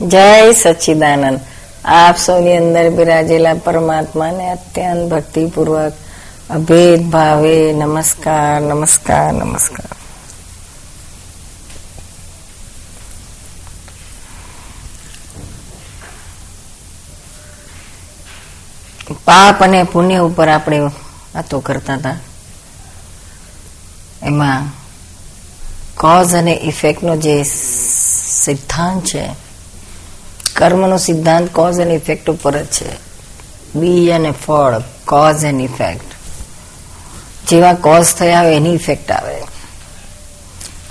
જય સચ્ચિદાનંદ. આપ સૌની અંદર બિરાજેલા પરમાત્માને અત્યંત ભક્તિપૂર્વક અભેદ ભાવે નમસ્કાર નમસ્કાર નમસ્કાર. પાપ અને પુણ્ય ઉપર આપણે વાતો કરતા હતા. એમાં કોઝ અને ઇફેક્ટનો જે સિદ્ધાંત છે કર્મનો સિદ્ધાંત કોઝ એન્ડ ઇફેક્ટ ઉપર જ છે. બી અને ફળ કોઝ એન્ડ ઇફેક્ટ જેવા કોઝ થયા હોય એની ઇફેક્ટ આવે.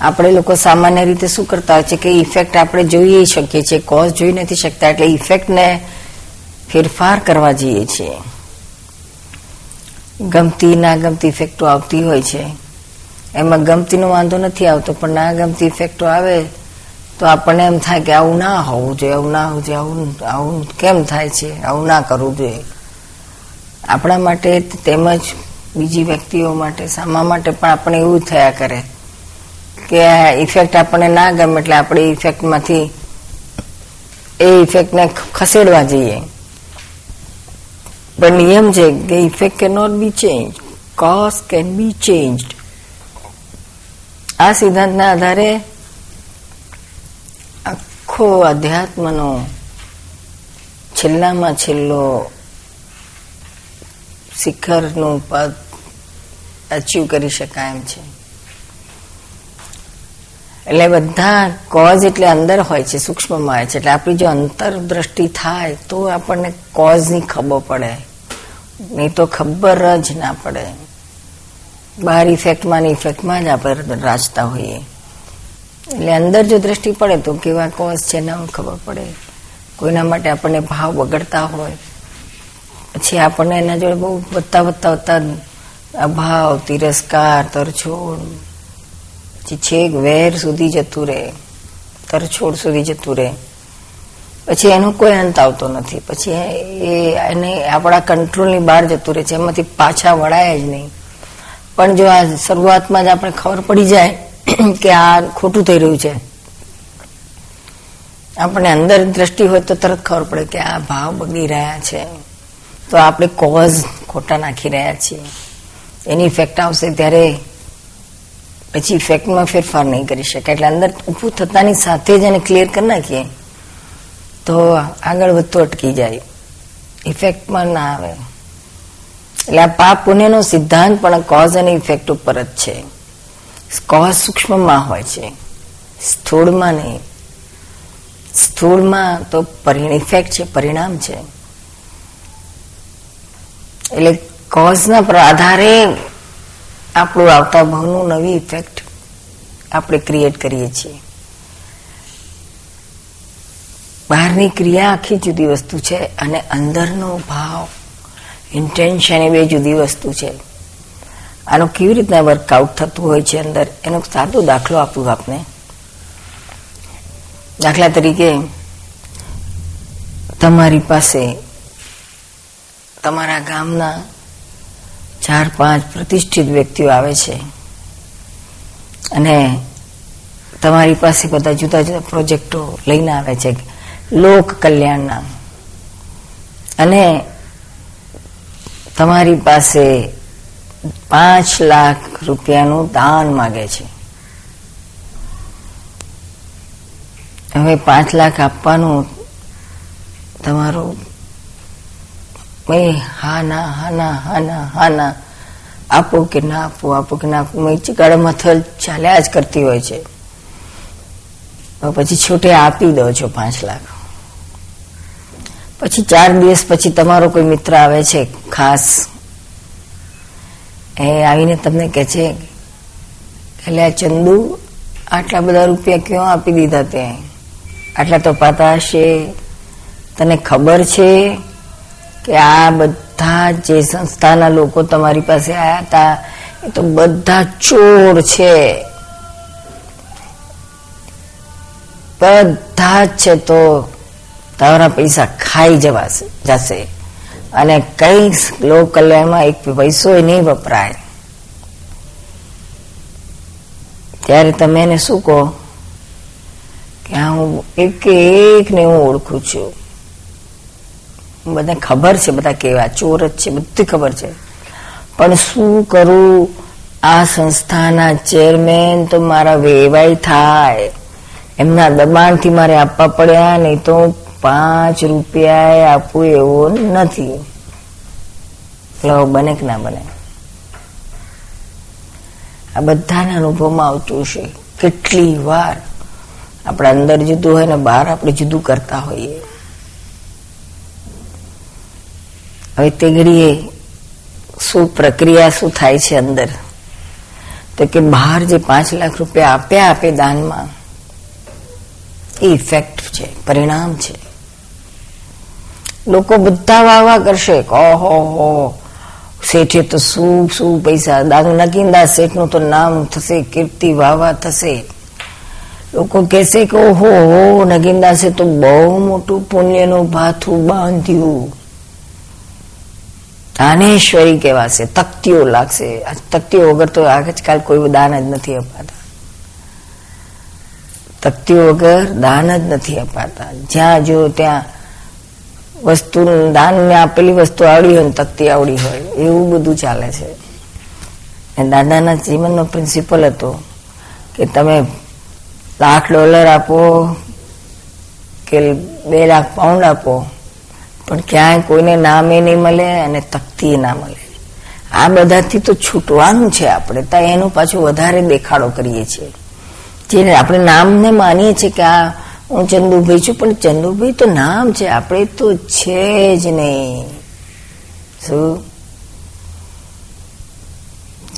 આપણે લોકો સામાન્ય રીતે શું કરતા હોય છે કે ઇફેક્ટ આપણે જોઈ શકીએ છીએ કોઝ જોઈ નથી શકતા, એટલે ઇફેક્ટને ફેરફાર કરવા જઈએ છીએ. ગમતી ના ગમતી ઇફેક્ટો આવતી હોય છે. એમાં ગમતીનો વાંધો નથી આવતો, પણ ના ગમતી ઇફેક્ટો આવે તો આપણને એમ થાય કે આવું ના હોવું જોઈએ, આવું ના હોવું જોઈએ, આવું આવું કેમ થાય છે? આવું ના કરવું જોઈએ. આપણા માટે તેમજ બીજી વ્યક્તિઓ માટે, સામા માટે પણ આપણે એવું થયા કરે કે આ ઇફેક્ટ આપણને ના ગમે એટલે આપણે ઇફેક્ટમાંથી એ ઇફેક્ટને ખસેડવા જઈએ. પણ નિયમ છે કે effect can not be change cause can be changed આ સિદ્ધાંતના આધારે આખો અધ્યાત્મનો છેલ્લામાં છેલ્લો શિખરનું પદ અચીવ કરી શકાય એમ છે. એટલે બધા કોઝ એટલે અંદર હોય છે, સૂક્ષ્મમાં હોય છે. એટલે આપણી જો અંતર દ્રષ્ટિ થાય તો આપણને કોઝની ખબર પડે. નહીં તો ખબર જ ના પડે. બહાર ઇફેક્ટમાં ને ઇફેક્ટમાં જ આપણે રાજતા હોઈએ. એટલે અંદર જો દ્રષ્ટિ પડે તો કેવા કોસ છે, ના ખબર પડે. કોઈના માટે આપણને ભાવ બગડતા હોય. પછી આપણને એના જોડે બહુ વધતા વધતા વધતા અભાવ, તિરસ્કાર, તરછોડ. પછી છેક વેર સુધી જતું રહે. તરછોડ સુધી જતું રહે. પછી એનો કોઈ અંત આવતો નથી. પછી એ એને આપણા કંટ્રોલની બહાર જતું રહે છે. એમાંથી પાછા વળાય જ નહીં. પણ જો આ શરૂઆતમાં જ આપણે ખબર પડી જાય કે આ ખોટું થઈ રહ્યું છે. આપણે અંદર દ્રષ્ટિ હોય તો તરત ખબર પડે કે આ ભાવ બગડી રહ્યા છે. તો આપણે કોઝ ખોટા નાખી રહ્યા છીએ. એની ઇફેક્ટ આવશે ત્યારે પછી ઇફેક્ટમાં ફેરફાર નહીં કરી શકાય. એટલે અંદર ઊભું થતાની સાથે જ એને ક્લિયર કરી નાખીએ. તો આગળ વધતો અટકી જાય. ઇફેક્ટમાં ના આવે. એટલે આ પાપ પુણ્યનો સિદ્ધાંત પણ કોઝ અને ઇફેક્ટ ઉપર જ છે. કોઝ સૂક્ષ્મમાં હોય છે. સ્થૂળમાં નહીં. સ્થૂળમાં તો ઇફેક્ટ છે, પરિણામ છે. એટલે કોઝના આધારે આપણું આવતા ભાવનું નવી ઇફેક્ટ આપણે ક્રિએટ કરીએ છીએ. બહારની ક્રિયા આખી જુદી વસ્તુ છે અને અંદરનો ભાવ ઇન્ટેન્શન એ બે જુદી વસ્તુ છે. આનો કેવી રીતના વર્કઆઉટ થતું હોય છે અંદર? એનો સાદો દાખલો આપું આપને. દાખલા તરીકે, તમારી પાસે, તમારા ગામના ચાર પાંચ પ્રતિષ્ઠિત વ્યક્તિઓ આવે છે. અને તમારી પાસે બધા જુદા જુદા પ્રોજેક્ટો લઈને આવે છે. લોક કલ્યાણના અને તમારી પાસે પાંચ લાખ રૂપિયાનું દાન માગે છે. હવે પાંચ લાખ આપવાનું તમારું હા ના હા ના હા ના હા ના આપો કે ના આપો આપો કે ના આપો. ગાળામાં થલ ચાલ્યા જ કરતી હોય છે. પછી છૂટે આપી દો છો પાંચ લાખ. પછી ચાર દિવસ પછી તમારો કોઈ મિત્ર આવે છે, ખાસ એ આવીને તમને કહે છે એટલે આ ચંદુ, આટલા બધા રૂપિયા ક્યાં આપી દીધા તે? આટલા તો પાતા હશે. તને ખબર છે કે આ બધા જે સંસ્થાના લોકો તમારી પાસે આવ્યા હતા એ તો બધા ચોર છે. બધા જ છે તો તારા પૈસા ખાઈ જવાશે, જશે. અને કઈ લોક કલ્યાણમાં એક પૈસો નહીં વપરાય. ત્યારે તમે એને શું કહો? કે હું એક એકને હું ઓળખું છું. બધા ખબર છે, બધા કેવા, ચોર જ છે, બધી ખબર છે. પણ શું કરું? આ સંસ્થાના ચેરમેન તો મારા વેવાય થાય. એમના દબાણથી મારે આપવા પડ્યા, નહીં તો પાંચ રૂપિયા આપવું એવો નથી. લો, બને કે ના બને? આ બધાના અનુભવમાં આવતું છે કેટલી વાર આપણે અંદર જુદું હોય ને બહાર આપણે જુદું કરતા હોઈએ. હવે તે ઘડીએ શું પ્રક્રિયા, શું થાય છે અંદર? તો કે બહાર જે પાંચ લાખ રૂપિયા આપ્યા આપે દાનમાં, એ ઇફેક્ટ છે, પરિણામ છે. લોકો બધા વાવા કરશે. ઓહો શેઠે તો શું શું પૈસા? દાદુ નગીનદાસ શેઠનું તો નામ થશે, કીર્તિ વાવા થશે. લોકો કહેશે કે, ઓહો, હો. નગીનદાસે તો બહુ મોટું પુણ્યનું ભાથું બાંધ્યું. દાનેશ્વરી કહેવાશે. તકતીઓ લાગશે. તકતીઓ વગર તો આજકાલ કોઈ દાન જ નથી અપાતા. તકતીઓ વગર દાન જ નથી અપાતા. જ્યાં જો ત્યાં વસ્તુ દાનને આપેલી વસ્તુ આવડી હોય ને તકતી આવડી હોય, એવું બધું ચાલે છે. દાદાના જીવનનો પ્રિન્સિપલ હતો કે તમે લાખ ડોલર આપો કે બે લાખ પાઉન્ડ આપો, પણ ક્યાંય કોઈને નામે નહીં મળે અને તકતી ના મળે. આ બધાથી તો છૂટવાનું છે આપણે, તો એનું પાછું વધારે દેખાડો કરીએ છીએ. જે આપણે નામને માનીએ છીએ કે આ હું ચંદુભાઈ છું, પણ ચંદુભાઈ તો નામ છે, આપણે તો છે જ નહીં. શું?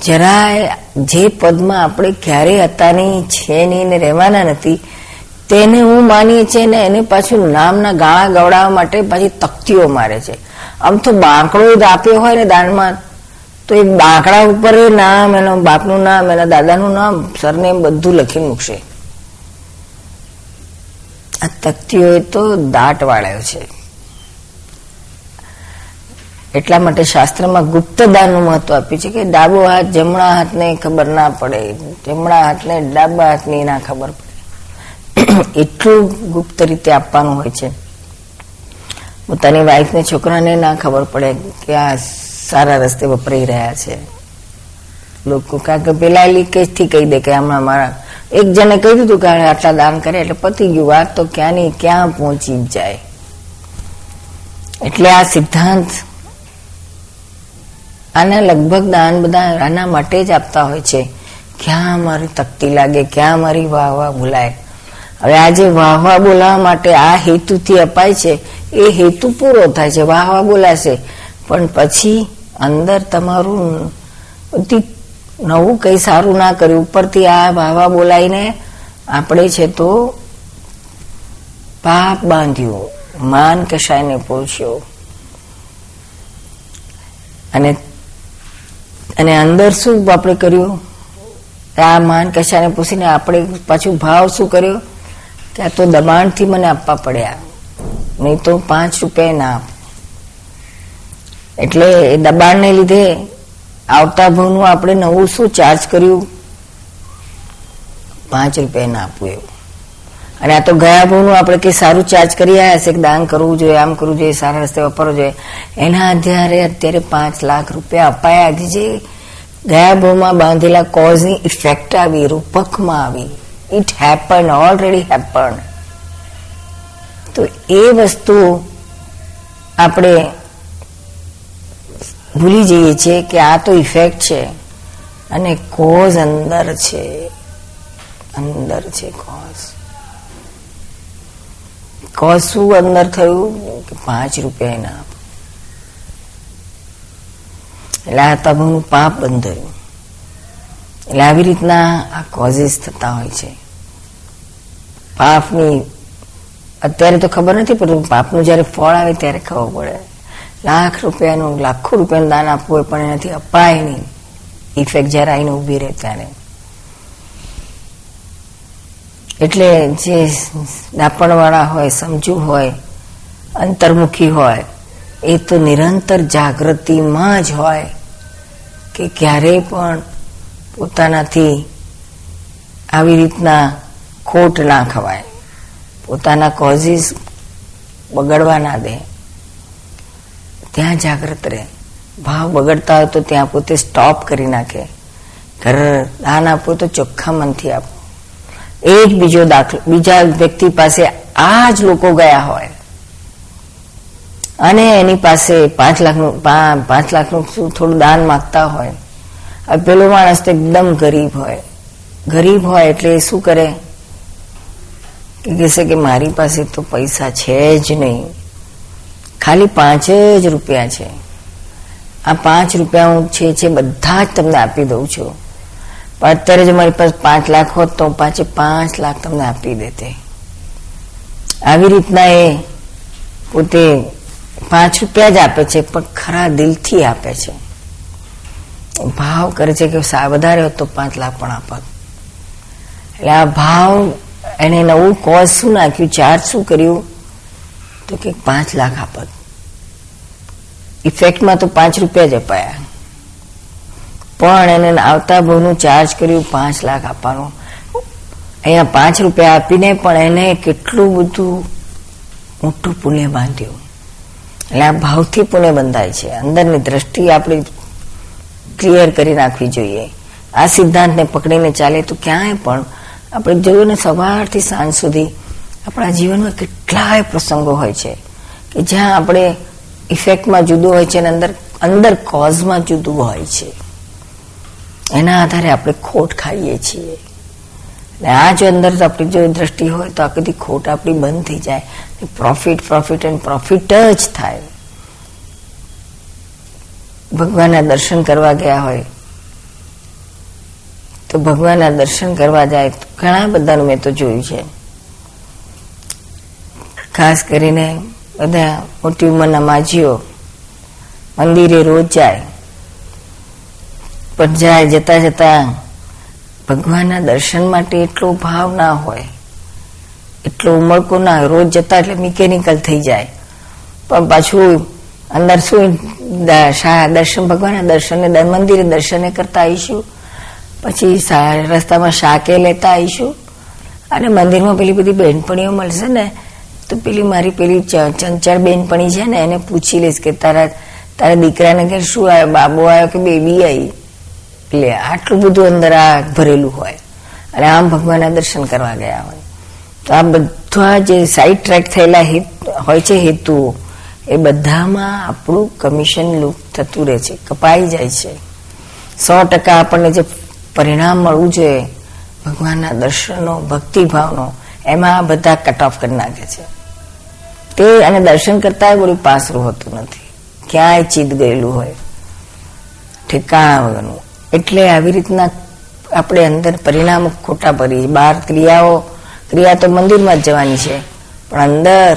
જરાય જે પદમાં આપણે ક્યારેય હતા નહીં, છે નહીં ને રહેવાના નથી, તેને હું માનીએ છીએ ને એને પાછું નામના ગાળા ગવડાવવા માટે પાછી તકતીઓ મારે છે. આમ તો બાંકડો જ આપ્યો હોય ને દાનમાં, તો એ બાંકડા ઉપર નામ, એનો બાપનું નામ, એના દાદાનું નામ, સરનેમ બધું લખી મૂકશે. આ તકતીઓએ તો દાટ વાળ્યો છે. એટલા માટે શાસ્ત્રમાં ગુપ્તદાનનું મહત્વ આપ્યું છે કે ડાબો હાથ જમણા હાથને ખબર ના પડે. જમણા હાથને ડાબા હાથની ના ખબર પડે. એટલું ગુપ્ત રીતે આપવાનું હોય છે. પોતાની વાઈફને છોકરાને ના ખબર પડે કે આ સારા રસ્તે વપરાઈ રહ્યા છે. લોકો કારણ કે પેલા લીકેજથી કહી દે કે હમણાં મારા એક જણે કહ્યું હતું કે આટલા દાન કરે, એટલે પતી ગયું. વાત તો ક્યાં ની ક્યાં પહોંચી જાય? એટલે આ સિદ્ધાંત આના લગભગ દાન બધા આના માટે જ આપતા હોય છે. ક્યાં મારી તકતી લાગે, ક્યાં મારી વાહ વાહ ભૂલાય હવે આ જે વાહ વાહ બોલાવવા માટે આ હેતુથી અપાય છે, એ હેતુ પૂરો થાય છે વાહ વાહ બોલાશે. પણ પછી અંદર તમારું નવું કઈ સારું ના કર્યું. ઉપરથી આ વાવા બોલાઈને આપણે છે તો પાપ બાંધ્યું, માન કશાયને પોષ્યો. અને અને અંદર શું આપણે કર્યું? આ માન કશાને પૂછીને આપણે પાછું ભાવ શું કર્યો? કે આ તો દબાણથી મને આપવા પડ્યા. નહીં તો પાંચ રૂપિયા ના એટલે એ દબાણને લીધે આવતા ભાવનું આપણે નવું શું ચાર્જ કર્યું? પાંચ રૂપિયા ના આપવું એવું. અને આ તો ગયા ભાવનું આપણે કે સારું ચાર્જ કરી આવ્યા છે, કે દાન કરવું જોઈએ, આમ કરવું જોઈએ, સારા રસ્તે વાપરવું જોઈએ. એના આધારે અત્યારે પાંચ લાખ રૂપિયા અપાયા. જે ગયા ભાવમાં બાંધેલા કોઝની ઇફેક્ટ આવી, રૂપકમાં આવી. ઇટ હેપન ઓલરેડી હેપન તો એ વસ્તુ આપણે ભૂલી જઈએ છીએ કે આ તો ઇફેક્ટ છે. અને કોઝ અંદર છે. અંદર છે કોઝ કોઝ શું અંદર થયું? કે પાંચ રૂપિયા એના એટલે આ તબનું પાપ બંધાયું એટલે આવી રીતના આ કોઝિસ થતા હોય છે. પાપની, અત્યારે તો ખબર નથી પડતું, પાપનું જ્યારે ફળ આવે ત્યારે ખબર પડે. લાખ રૂપિયાનું લાખો રૂપિયાનું દાન આપવું હોય પણ એનાથી અપાય નહીં. ઇફેક્ટ જ્યારે આવીને ઊભી રહે ત્યારે. એટલે જે દાપણવાળા હોય, સમજુ હોય, અંતર્મુખી હોય, એ તો નિરંતર જાગૃતિમાં જ હોય કે ક્યારેય પણ પોતાનાથી આવી રીતના ખોટ ના ખવાય. પોતાના કોઝિસ બગડવા ના દે. ત્યાં જાગૃત રહે. ભાવ બગડતા હોય તો ત્યાં પોતે સ્ટોપ કરી નાખે. ઘર દાન આપો તો ચોખ્ખા મનથી આપો. એક બીજો દાખલો, બીજા વ્યક્તિ પાસે આ જ લોકો ગયા હોય. અને એની પાસે પાંચ લાખનું પાંચ લાખનું થોડું દાન માગતા હોય. પેલો માણસ તો એકદમ ગરીબ હોય. ગરીબ હોય એટલે શું કરે? કે કહેશે કે મારી પાસે તો પૈસા છે જ નહીં. ખાલી પાંચ જ રૂપિયા છે. આ પાંચ રૂપિયા હું છે છે બધા જ તમને આપી દઉં છું. પણ અત્યારે જો મારી પાસે પાંચ લાખ હોત તો હું પાછે પાંચ લાખ તમને આપી દેતે. આવી રીતના એ પોતે પાંચ રૂપિયા જ આપે છે, પણ ખરા દિલથી આપે છે. ભાવ કરે છે કે વધારે હોત તો પાંચ લાખ પણ આપત. એટલે આ ભાવ એને નવું કોઝ શું નાખ્યું, ચાર્જ શું કર્યું? તો કે પાંચ લાખ આપત ઇફેક્ટમાં તો પાંચ રૂપિયા જ અપાયા. પણ એને આવતા ભાવનું ચાર્જ કર્યું પાંચ લાખ આપવાનું. અહીંયા પાંચ રૂપિયા આપીને પણ એને કેટલું બધું મોટું પુણ્ય બાંધ્યું. એટલે આ ભાવથી પુણ્ય બંધાય છે. અંદરની દ્રષ્ટિ આપણે ક્લિયર કરી નાખવી જોઈએ. આ સિદ્ધાંતને પકડીને ચાલે તો ક્યાંય પણ આપણે જોયું ને સવારથી સાંજ સુધી આપણા જીવનમાં કેટલાય પ્રસંગો હોય છે કે જ્યાં આપણે ઇફેક્ટમાં જુદું હોય છે અને અંદર અંદર કોઝમાં જુદું હોય છે. એના આધારે આપણે ખોટ ખાઈએ છીએ. અને આ જો અંદર આપણી જો દ્રષ્ટિ હોય તો આ બધી ખોટ આપણી બંધ થઈ જાય. પ્રોફિટ પ્રોફિટ એન્ડ પ્રોફિટ જ થાય. ભગવાનના દર્શન કરવા ગયા હોય, તો ભગવાનના દર્શન કરવા જાય ઘણા બધાનું મેં તો જોયું છે. ખાસ કરીને બધા મોટી ઉંમરના માજીઓ, મંદિરે રોજ જાય. પણ જાય જતા જતા ભગવાનના દર્શન માટે એટલો ભાવ ના હોય. એટલો ઉમળકો ના રોજ જતા એટલે મિકેનિકલ થઈ જાય. પણ પાછું અંદર શું દર્શન ભગવાનના દર્શને મંદિરે દર્શને કરતા આવીશું. પછી રસ્તામાં શાકે લેતા આવીશું. અને મંદિરમાં પેલી બધી બહેનપણીઓ મળશે ને તો પેલી મારી પેલી ચંચળ બેનપણી છે ને, એને પૂછી લઈશ કે તારા તારા દીકરાને કે શું આવ્યો? બાબો આવ્યો કે બેબી આવી? એટલે આટલું બધું અંદર આ ભરેલું હોય. અને આમ ભગવાનના દર્શન કરવા ગયા હોય. તો આ બધા જે સાઈડ ટ્રેક થયેલા હોય છે હેતુઓ એ બધામાં આપણું કમિશન લુપ્ત થતું રહે છે. કપાઈ જાય છે. સો ટકા આપણને જે પરિણામ મળવું જોઈએ, ભગવાનના દર્શનનો, ભક્તિભાવનો એમાં બધા કટ ઓફ કરી નાખે છે. તે અને દર્શન કરતા બધું પાસરું હોતું નથી. ક્યાંય ચીત ગયેલું હોય. ઠેકાણા. વગરનું એટલે આવી રીતના આપણે અંદર પરિણામ ખોટા ભરી બહાર ક્રિયાઓ, ક્રિયા તો મંદિરમાં જ જવાની છે. પણ અંદર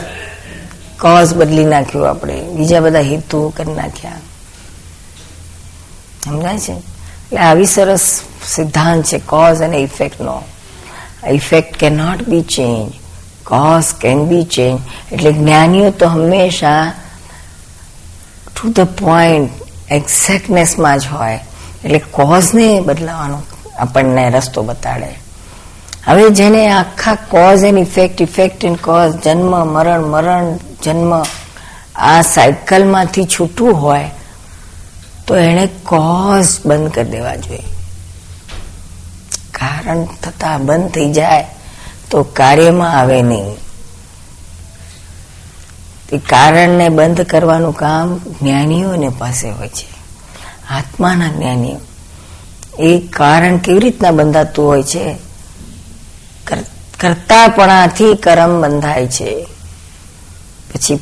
કોઝ બદલી નાખ્યું આપણે. બીજા બધા હેતુઓ કરી નાખ્યા. સમજાય છે? એટલે આવી સરસ સિદ્ધાંત છે કોઝ અને ઇફેક્ટનો effect can not be change cause can be change એટલે જ્ઞાનીઓ તો હંમેશા ટુ ધ પોઈન્ટ એક્ઝેક્ટનેસમાં જ હોય. એટલે કોઝને બદલાવાનો આપણને રસ્તો બતાડે. હવે જેને આખા cause and effect effect and cause જન્મ, મરણ મરણ, જન્મ, આ સાયકલમાંથી છૂટવું હોય, તો એણે કોઝ બંધ કરી દેવા જોઈએ. કારણ થતા બંધ થઈ જાય તો કાર્યમાં આવે નહીં. કારણને બંધ કરવાનું કામ જ્ઞાનીઓને પાસે હોય છે. આત્માના જ્ઞાનીઓ. એ કારણ કેવી રીતના બંધાતું હોય છે? કરતાપણાથી કર્મ બંધાય છે. પછી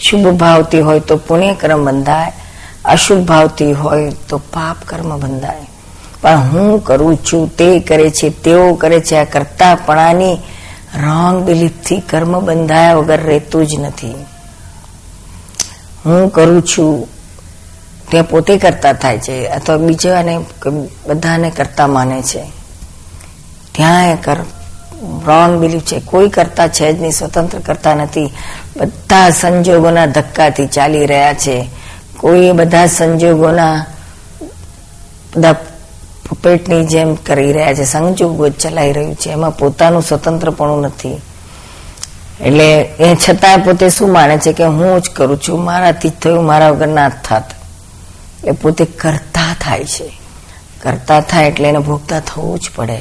શુભ ભાવથી હોય તો પુણ્ય કર્મ બંધાય, અશુભ ભાવથી હોય તો પાપ કર્મ બંધાય. પણ હું કરું છું તે કરે છે, તેઓ કરે છે, આ કરતાપણાની રોંગ બિલીફથી કર્મ બંધાયા વગર રહેતું જ નથી. હું કરું છું તે પોતે કરતા થાય છે, અથવા બીજાને બધાને કરતા માને છે. ત્યાં કર રોંગ બિલીફ છે, કોઈ કરતા છે જ નહીં, સ્વતંત્ર કરતા નથી. બધા સંજોગોના ધક્કાથી ચાલી રહ્યા છે. કોઈ બધા સંજોગોના, બધા પુપેટની જેમ કરી રહ્યા છે, સંજોગો ચલાઈ રહ્યું છે. એમાં પોતાનું સ્વતંત્રપણું નથી. એટલે એ છતાંય પોતે શું માને છે કે હું જ કરું છું, મારાથી જ થયું, મારા વગર ના થાત. એ પોતે કરતા થાય છે. કરતા થાય એટલે એને ભોગતા થવું જ પડે.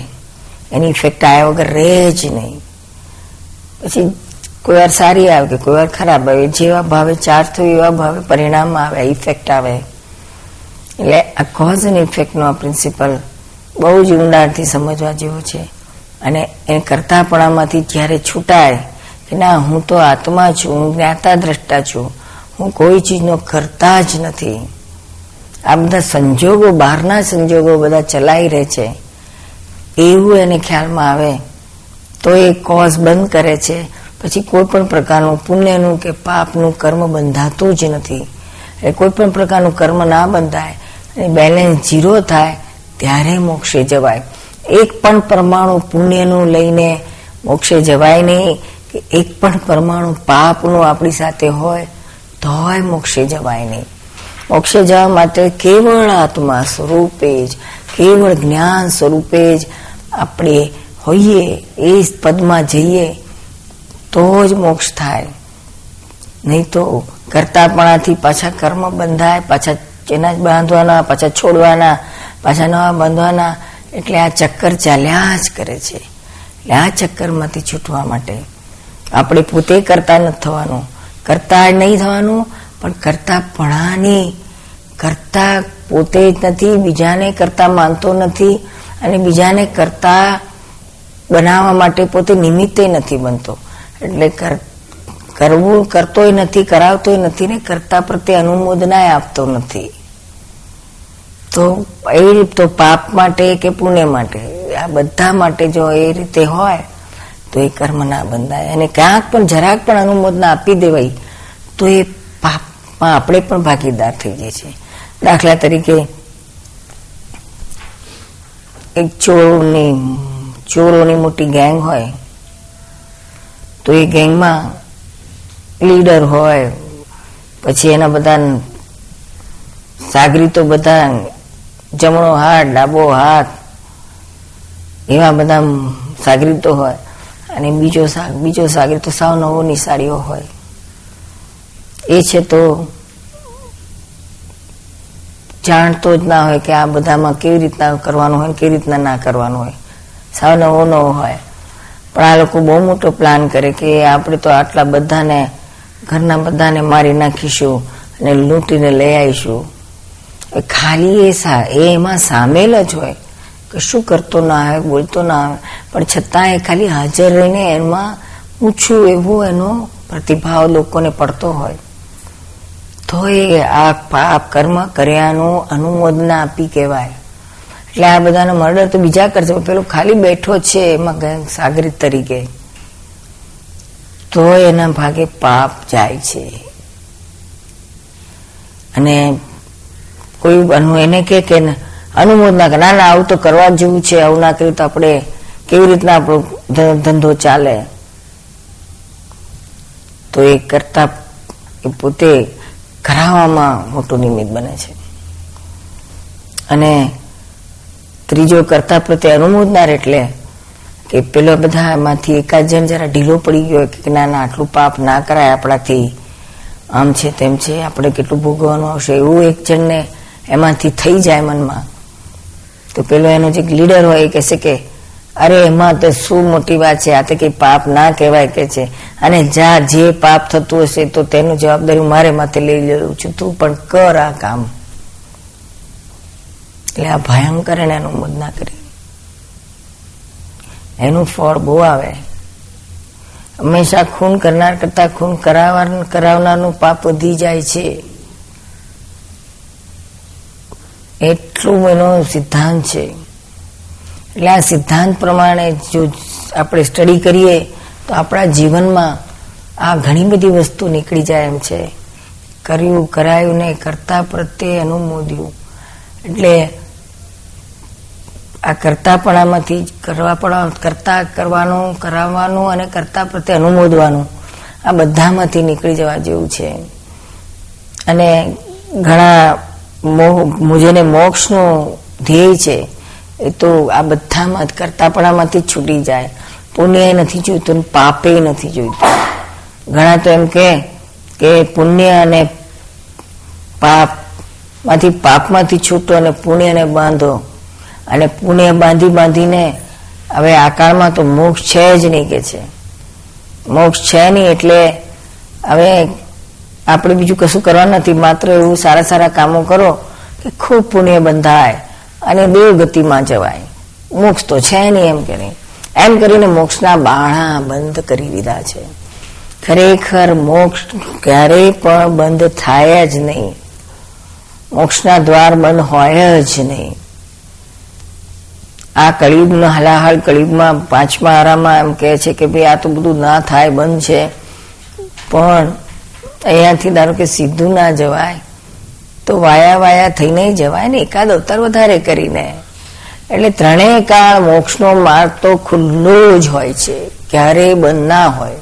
એની ઇફેક્ટ આવ્યા વગર રહે જ નહીં. પછી કોઈ વાર સારી આવે કે કોઈ વાર ખરાબ આવે, જેવા ભાવે ચાર્જ થયું એવા ભાવે પરિણામ આવે, ઇફેક્ટ આવે. એટલે આ કોઝ એન્ડ ઇફેક્ટનો આ પ્રિન્સિપલ બહુ જ ઊંડાણથી સમજવા જેવો છે. અને એ કરતાપણામાંથી જ્યારે છૂટાય કે ના, હું તો આત્મા છું, હું જ્ઞાતા દ્રષ્ટા છું, હું કોઈ ચીજનો કરતા જ નથી. આ બધા સંજોગો, બહારના સંજોગો બધા ચલાઈ રહે છે. એવું એને ખ્યાલમાં આવે તો એ કોઝ બંધ કરે છે. પછી કોઈ પણ પ્રકારનું પુણ્યનું કે પાપનું કર્મ બંધાતું જ નથી. એટલે કોઈ પણ પ્રકારનું કર્મ ના બંધાય બેલેન્સ ઝીરો થાય, ત્યારે મોક્ષે જવાય. એક પણ પરમાણુ પુણ્યનું લઈને મોક્ષે જવાય નહીં, કે એક પણ પરમાણુ પાપનું આપણી સાથે હોય, તોય મોક્ષે જવાય નહીં. મોક્ષે જવા માટે કેવળ આત્મા સ્વરૂપે જ, કેવળ જ્ઞાન સ્વરૂપે જ આપણે હોઈએ, એ પદમાં જઈએ, તો જ મોક્ષ થાય. નહીં તો કરતાપણાથી પાછા કર્મ બંધાય, પાછા એના જ બાંધવાના, પાછા છોડવાના, પાછા નવા બાંધવાના. એટલે આ ચક્કર ચાલ્યા જ કરે છે. એટલે આ ચક્કરમાંથી છૂટવા માટે. આપણે પોતે કરતા નથી થવાનું. કરતા નહીં થવાનું, પણ કરતાપણાની કરતા પોતે જ નથી, બીજાને કરતા માનતો નથી, અને બીજાને કરતા બનાવવા માટે પોતે નિમિત્તે નથી બનતો. એટલે કરવું, કરતોય નથી, કરાવતોય નથી ને કરતા પ્રત્યે અનુમોદનાય આપતો નથી. તો એ તો પાપ માટે કે પુણ્ય માટે, આ બધા માટે જો એ રીતે હોય, તો એ કર્મ ના બંધાય. અને ક્યાંક પણ, જરાક પણ અનુમોદના આપી દેવાય, તો એ પાપમાં આપણે પણ ભાગીદાર થઈ જાય છે દાખલા તરીકે, એક ચોરોની ચોરોની મોટી ગેંગ હોય, તો એ ગેંગમાં લીડર હોય, પછી એના બધા સાગરી તો બધા જમણો હાથ, ડાબો હાથ, એવા બધા સાગરીતો હોય. અને બીજો બીજો સાગરીતો તો સાવ નવો નિશાળીઓ હોય. એ છે તો જાણતો જ ના હોય કે આ બધામાં કેવી રીતના કરવાનું હોય કેવી રીતના ના કરવાનું હોય. સાવ નવો નવો હોય. પણ આ લોકો બહુ મોટો પ્લાન કરે કે આપણે તો આટલા બધાને, ઘરના બધાને મારી નાખીશું અને લૂંટીને લઈ આવીશું. ખાલી એ એમાં સામેલ જ હોય. કશું કરતો ના આવે, બોલતો ના આવે. પણ છતાં એ ખાલી હાજર રહીને એમાં ઊંચું એવો એનો પ્રતિભાવ લોકોને પડતો હોય. તો એ આ પાપ કર્મ કર્યાનું અનુમોદના આપી કહેવાય. એટલે આ બધાનો મર્ડર તો બીજા કરશે પેલો ખાલી બેઠો છે એમાં સાગરિત તરીકે. તો એના ભાગે પાપ જાય છે. અને કોઈ એને કે કે અનુમોદના ના ના, આવું તો કરવા જેવું છે, આવું ના કર્યું તો આપણે કેવી રીતના આપણો ધંધો ચાલે? તો એ કરતા એ પોતે કરાવવામાં મોટું નિમિત્ત બને છે. અને ત્રીજો કરતા પ્રત્યે અનુમોદનાર એટલે કે પેલો બધા એમાંથી એકાદ જણ જરા ઢીલો પડી ગયો કે, ના ના, આટલું પાપ ના કરાય આપણાથી. આમ છે તેમ છે, આપણે કેટલું ભોગવવાનું આવશે. એવું એક જણને એમાંથી થઈ જાય મનમાં. તો પેલો એનો જે લીડર હોય એ કહેશે કે, અરે, એમાં તો શું મોટી વાત છે? આ તો કઈ પાપ ના કહેવાય, કે છે. અને જા, જે પાપ થતું હશે તો તેનું જવાબદારી મારે માથે લઈ લઉં છું. તું પણ કર આ કામ. એટલે આ ભયંકર એને અનુમોદ ના કરી. એનું ફળ બહુ આવે. હંમેશા ખૂન કરનાર કરતા ખૂન કરાવનારનું પાપ વધી જાય છે. એટલું એનો સિદ્ધાંત છે. એટલે આ સિદ્ધાંત પ્રમાણે જો આપણે સ્ટડી કરીએ, તો આપણા જીવનમાં આ ઘણી બધી વસ્તુ નીકળી જાય એમ છે. કર્યું, કરાયું ને કરતા પ્રત્યે અનુમોદ્યું. એટલે આ કરતાપણામાંથી કરવા કરતા કરવાનું, કરાવવાનું અને કરતા પ્રત્યે અનુમોદવાનું આ બધામાંથી નીકળી જવા જેવું છે. અને ઘણા જેને મોક્ષનો ધ્યેય છે, એ તો આ બધામાં કરતાપણામાંથી છૂટી જાય. પુણ્ય નથી જોઈતું પાપે નથી જોઈતું. ઘણા તો એમ કે પુણ્ય અને પાપમાંથી પાપમાંથી છૂટો અને પુણ્યને બાંધો. અને પુણ્ય બાંધી બાંધીને હવે આકારમાં તો મોક્ષ છે જ નહીં કે છે. મોક્ષ છે નહીં એટલે હવે આપણે બીજું કશું કરવા નથી, માત્ર એવું સારા સારા કામો કરો કે ખૂબ પુણ્ય બંધાય અને દેવગતિમાં જવાય. મોક્ષ તો છે નહીં એમ કરી એમ કરીને મોક્ષના બાણા બંધ કરી દીધા છે. ખરેખર મોક્ષ ક્યારેય પણ બંધ થાય જ નહીં. મોક્ષના દ્વાર બંધ હોય જ નહીં. આ કળિયુગનો હલાહળ કળિયુગમાં પાંચમા આરામાં એમ કહે છે કે ભાઈ આ તો બધું ના થાય, બંધ છે. પણ અહીંયાથી ધારો કે સીધું ના જવાય, તો વાયા વાયા થઈને જવાય ને એકાદ અવતાર વધારે કરીને. એટલે ત્રણેય કાળ મોક્ષનો માર્ગ તો ખુલ્લો જ હોય છે, ક્યારેય બંધ ના હોય.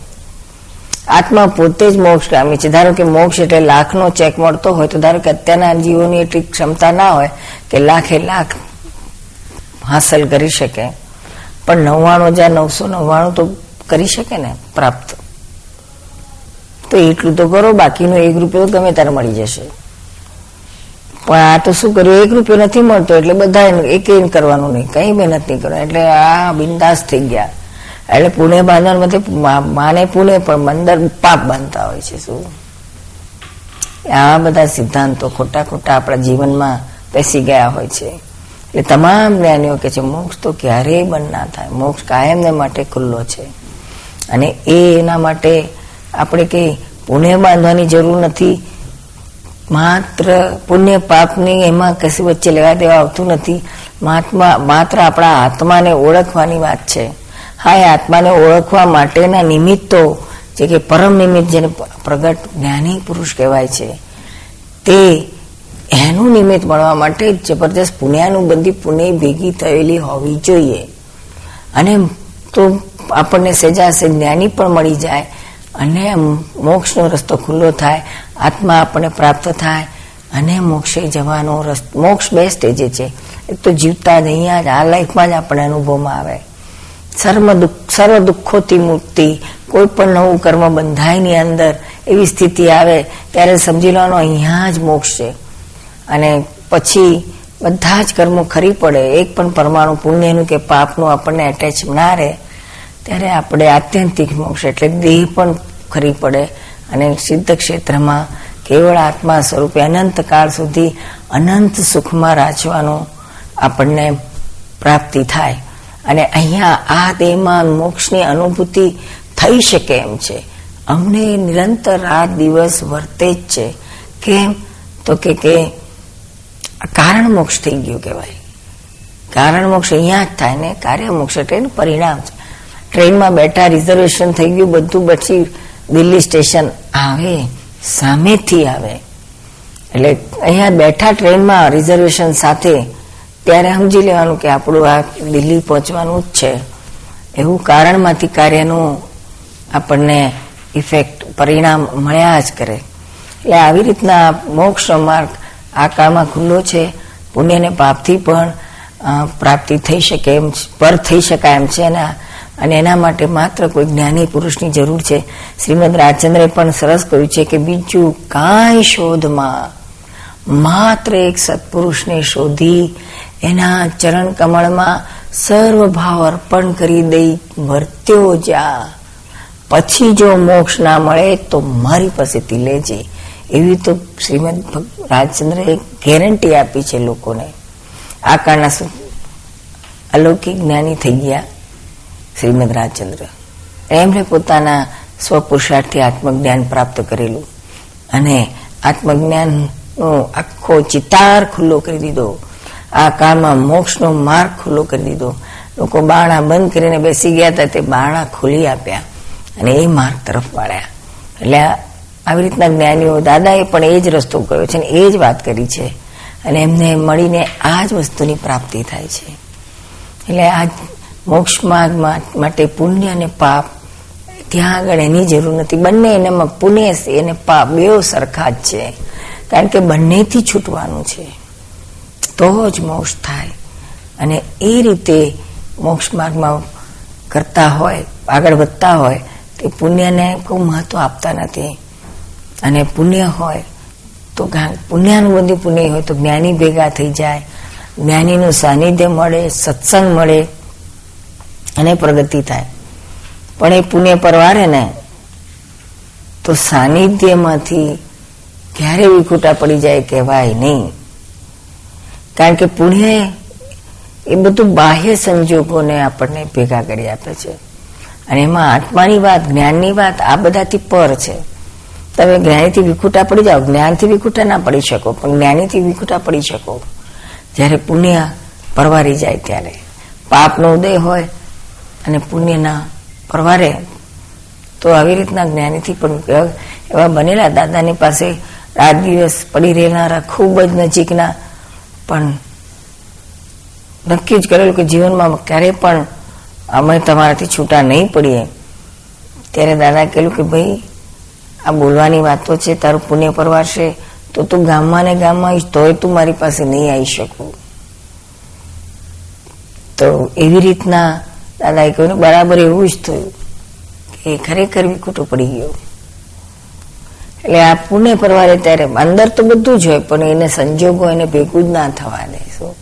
આત્મા પોતે જ મોક્ષ ગામી છે. ધારો કે મોક્ષ એટલે લાખનો ચેક મળતો હોય, તો ધારો કે અત્યારના જીવોની એટલી ક્ષમતા ના હોય કે લાખે લાખ હાંસલ કરી શકે. પણ નવ્વાણું હજાર નવસો નવ્વાણું તો કરી શકે ને, પ્રાપ્ત. તો એટલું તો કરો, બાકીનો એક રૂપિયો ગમે ત્યારે મળી જશે. પણ આ તો શું કર્યું? એક રૂપિયો નથી મળતો, એટલે બધા એક કરવાનું નહીં. કઈ મહેનત નહીં કરવાનું. એટલે આ બિંદાસ થઈ ગયા. એટલે પુણે બાંધવાનું માટે માને પુણે, પણ મંદર પાપ બાંધતા હોય છે, શું? આ બધા સિદ્ધાંતો ખોટા ખોટા આપણા જીવનમાં બેસી ગયા હોય છે. એટલે તમામ જ્ઞાનીઓ કે છે, મોક્ષ તો ક્યારેય બંધ ના થાય. મોક્ષ કાયમને માટે ખુલ્લો છે. અને એ એના માટે આપણે કે પુણ્ય બાંધવાની જરૂર નથી. માત્ર પુણ્ય પાપની એમાં કશી વચ્ચે લેવા દેવા આવતું નથી. મહાત્મા માત્ર આપણા આત્માને ઓળખવાની વાત છે. હા, એ આત્માને ઓળખવા માટેના નિમિત્તો, જે કે પરમ નિમિત્ત જેને પ્રગટ જ્ઞાની પુરુષ કહેવાય છે, તે એનું નિમિત્ત મળવા માટે જબરદસ્ત પુણ્યાનુબંધી પુણ્ય ભેગી થયેલી હોવી જોઈએ. અને તો આપણને સેજા સે જ્ઞાની પણ મળી જાય. અને મોક્ષનો રસ્તો ખુલ્લો થાય, આત્મા આપણને પ્રાપ્ત થાય અને મોક્ષે જવાનો રસ્તો મોક્ષ બે સ્ટેજે છે. એક તો જીવતા જ અહીંયા જ, આ લાઈફમાં જ આપણે અનુભવમાં આવે. સર્વ દુઃખ, સર્વ દુઃખોથી મુક્તિ, કોઈ પણ નવું કર્મ બંધાયની અંદર એવી સ્થિતિ આવે, ત્યારે સમજી લેવાનો અહીંયા જ મોક્ષ છે. અને પછી બધા જ કર્મો ખરી પડે, એક પણ પરમાણુ પુણ્યનું કે પાપનું આપણને એટેચ ના રહે, ત્યારે આપણે આત્યંતિક મોક્ષ, એટલે દેહ પણ ખરી પડે અને સિદ્ધ ક્ષેત્રમાં કેવળ આત્મા સ્વરૂપે અનંત કાળ સુધી અનંત સુખમાં રાચવાનું આપણને પ્રાપ્તિ થાય. અને અહીંયા આ દેહમાં મોક્ષની અનુભૂતિ થઈ શકે એમ છે. અમને નિરંતર રાત દિવસ વર્તે જ છે. કેમ? તો કે કે કારણ મોક્ષ થઈ ગયું કહેવાય. કારણ મોક્ષ અહીંયા જ થાય ને કાર્ય મોક્ષ એટલે પરિણામ છે. ટ્રેનમાં બેઠા રિઝર્વેશન થઈ ગયું, બધું પછી દિલ્હી સ્ટેશન આવે, સામેથી આવે. એટલે અહીંયા બેઠા ટ્રેનમાં રિઝર્વેશન સાથે ત્યારે સમજી લેવાનું કે આપણું આ દિલ્હી પહોંચવાનું જ છે. એવું કારણમાંથી કાર્યનું આપણને ઇફેક્ટ પરિણામ મળ્યા જ કરે. એટલે આવી રીતના મોક્ષ માર્ગ આ કાળમાં ખુલ્લો છે. પુણ્યને પાપથી પણ પ્રાપ્તિ થઈ શકે એમ, પર થઈ શકાય એમ છે અને અને એના માટે માત્ર કોઈ જ્ઞાની પુરુષની જરૂર છે. શ્રીમદ રાજચંદ્રે પણ સરસ કહ્યું છે કે બીજું કાંઈ શોધમાં. માત્ર એક સત્પુરુષને શોધી એના ચરણ કમળમાં સર્વ ભાવ અર્પણ કરી દઈ વર્ત્યો જા. પછી જો મોક્ષ ના મળે તો મારી પાસેથી લેજે. એવી તો શ્રીમદ રાજચંદ્રએ ગેરંટી આપી છે લોકોને. આ કારણે અલૌકિક જ્ઞાની થઈ ગયા. શ્રીમદ રાજચંદ્ર એમણે પોતાના સ્વપુરુષાર્થથી આત્મજ્ઞાન પ્રાપ્ત કરેલું અને આત્મજ્ઞાનનો આખો ચિતાર ખુલ્લો કરી દીધો આ કાળમાં મોક્ષનો માર્ગ ખુલ્લો કરી દીધો લોકો બાણા બંધ કરીને બેસી ગયા હતા તે બાણા ખોલી આપ્યા અને એ માર્ગ તરફ વાળ્યા એટલે આવી રીતના જ્ઞાનીઓ દાદાએ પણ એ જ રસ્તો કર્યો છે અને એ જ વાત કરી છે અને એમને મળીને આ જ વસ્તુની પ્રાપ્તિ થાય છે એટલે આ મોક્ષ માર્ગ માટે પુણ્ય અને પાપ ત્યાં આગળ એની જરૂર નથી. બંને એનામાં પુણ્ય અને પાપ બે સરખા જ છે. કારણ કે બંનેથી છૂટવાનું છે. તો જ મોક્ષ થાય. અને એ રીતે મોક્ષ માર્ગમાં કરતા હોય, આગળ વધતા હોય, તે પુણ્યને કોઈ મહત્વ આપતા નથી. અને પુણ્ય હોય, તો પુણ્યાનું બધું પુણ્ય હોય, તો જ્ઞાની ભેગા થઈ જાય. જ્ઞાનીનું સાનિધ્ય મળે, સત્સંગ મળે અને પ્રગતિ થાય. પણ એ પુણ્ય પરવારે ને, તો સાનિધ્યમાંથી ક્યારે વિખૂટા પડી જાય કહેવાય નહીં. કારણ કે પુણ્ય એ બધું બાહ્ય સંજોગોને આપણને ભેગા કરી આપે છે. અને એમાં આત્માની વાત, જ્ઞાનની વાત, આ બધાથી પર છે. તમે જ્ઞાનીથી વિખૂટા પડી જાઓ, જ્ઞાનથી વિખૂટા ના પડી શકો, પણ જ્ઞાનીથી વિખૂટા પડી શકો. જ્યારે પુણ્ય પરવારી જાય ત્યારે. પાપનો ઉદય હોય અને પુણ્યના પરવારે તો આવી રીતના જ્ઞાનીથી પણ એવા બનેલા દાદાની પાસે રાત દિવસ પડી રહેનારા ખૂબ જ નજીકના પણ નક્કી જ કરેલું કે જીવનમાં ક્યારેય પણ અમે તમારાથી છૂટા નહીં પડીએ. ત્યારે દાદા કહેલું કે ભાઈ, આ બોલવાની વાતો છે, તારું પુણ્ય પરવારશે, તો તું ગામમાં ને ગામમાં આવીશ, તોય તું મારી પાસે નહીં આવી શકું. તો એવી રીતના દાદાએ કહ્યું બરાબર એવું જ થયું કે ખરેખર વિકુટો પડી ગયો. એટલે આ પુણે પરવારે ત્યારે અંદર તો બધું જ હોય, પણ એને સંજોગો એને ભેગું જ ના થવા દે, શું?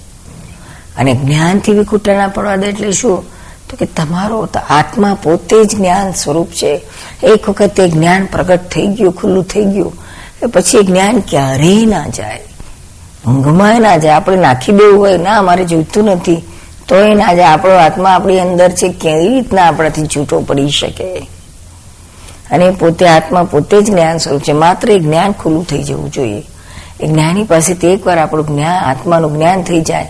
અને જ્ઞાનથી વિકુટા ના પડવા દે એટલે શું? તો કે તમારો આત્મા પોતે જ જ્ઞાન સ્વરૂપ છે. એક વખત એ જ્ઞાન પ્રગટ થઈ ગયું, ખુલ્લું થઈ ગયું, એ પછી જ્ઞાન ક્યારેય ના જાય. ઊંઘમાં ના જાય. આપણે નાખી દેવું હોય, ના, અમારે જોઈતું નથી. તો એને આજે આપણો આત્મા આપણી અંદર છે, કેવી રીતના આપણાથી છૂટો પડી શકે? અને પોતે આત્મા પોતે જ જ્ઞાન સ્વરૂપ છે, માત્ર એ જ્ઞાન ખુલ્લું થઈ જવું જોઈએ. એ જ્ઞાની પાસેથી એકવાર આપણું જ્ઞાન આત્માનું જ્ઞાન થઈ જાય.